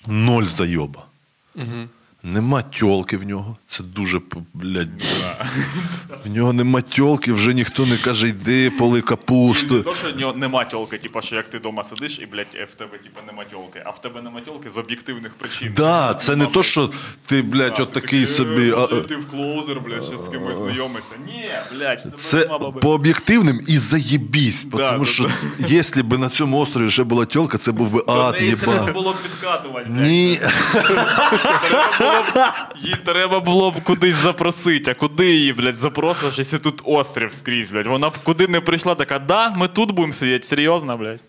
ноль зайоба. Mm-hmm. Нема тьолки в нього. Це дуже, блядь. В нього нема тьолки, вже ніхто не каже, йди, поли Не капусту. то, що в нього нема тьолки, типу, що як ти вдома сидиш і, блядь, в тебе типу, нема тьолки, а в тебе нема тьолки з об'єктивних причин. Да, це не то, що ти, блядь, от такий «Е, собі. а. Ти в клоузер, блядь, ще з кимось знайомиться. Ні, блядь, Це по об'єктивним і заєбісь. Да, тому да, що якщо б на цьому острові ще була тьолка, це був би ад, неї треба було б підкатувати. Ні. Було б, їй треба було б кудись запросити, а куди її, блядь, запросиш, якщо тут острів скрізь, блядь. Вона б куди не прийшла, така, да, ми тут будемо сидіти, серйозно, блядь.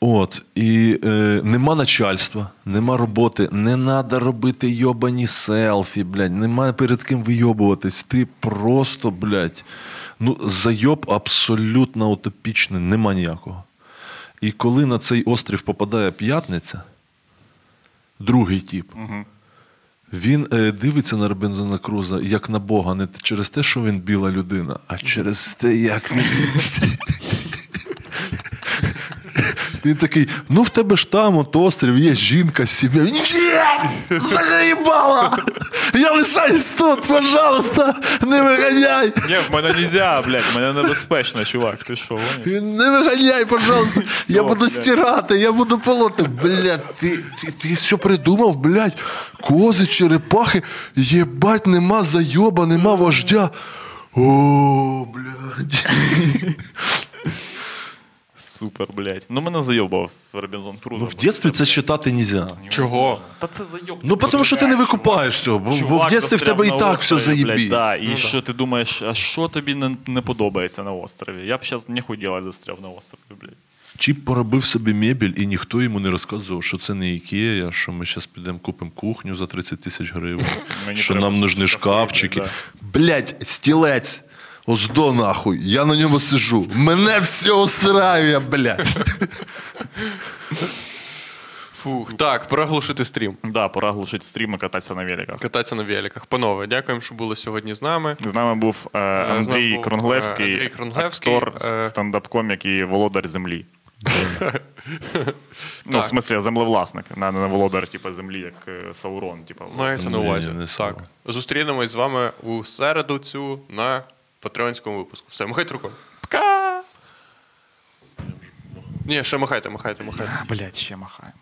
От, і е, нема начальства, нема роботи, не треба робити йобані селфі, блядь, нема перед ким вийобуватись. Ти просто, блядь, ну, зайоб абсолютно утопічний, нема ніякого. І коли на цей острів попадає п'ятниця, другий тип, він е, дивиться на Робінзона Круза як на Бога, не через те, що він біла людина, а через те, як він. Він такий, ну в тебе ж там от острів, є жінка, сім'я. Ні! Заїбала! Я лишаюсь тут, пожалуйста, не виганяй! Ні, в мене нельзя, блядь, в мене небезпечно, чувак. Ти що. Не виганяй, пожалуйста. Я буду стирати, я буду полоти. Блядь, ти, ти, ти все придумав, блядь. Кози, черепахи, єбать, нема зайоба, нема вождя. О, блядь. Супер, блядь. Ну мене зайобав Робінзон Круз. Ну, в дитинстві це считати нельзя. Чого? Та це зайоб. Ну, тому що ти не викупаєш цього, бо, бо в дитинстві в тебе і так все заєбіть. Да, і що ти думаєш, а що тобі не, не подобається на острові? Я б зараз не хотіла застряв на острові, блядь. Чіп поробив собі мебель, і ніхто йому не розказував, що це не Ікея, що ми зараз підемо купимо кухню за 30 тисяч гривень, Мені що нам нужні шкафчики. Блять, стілець. Оздо нахуй, я на ньому сижу. Мене все устраює, блядь. Фух. Так, пора глушити стрім. Да, пора глушити стрім і кататися на великах. Кататися на великах. Панове, дякуємо, що були сьогодні з нами. З нами був е, з нами Андрій був, Кронглевський, е, Андрій Кронглевський, актор, е, стендап-комік і володар землі. ну, в Так. смислі, землевласник, не, не володар, типу, землі, як е, Саурон. Типу. Мається на Ні, увазі. не так. Зустрінемось з вами у середу цю на патреонському випуску. Все, махайте рукою. Пока! Ні, ще махайте, махайте, махайте. Блять, ще махаємо.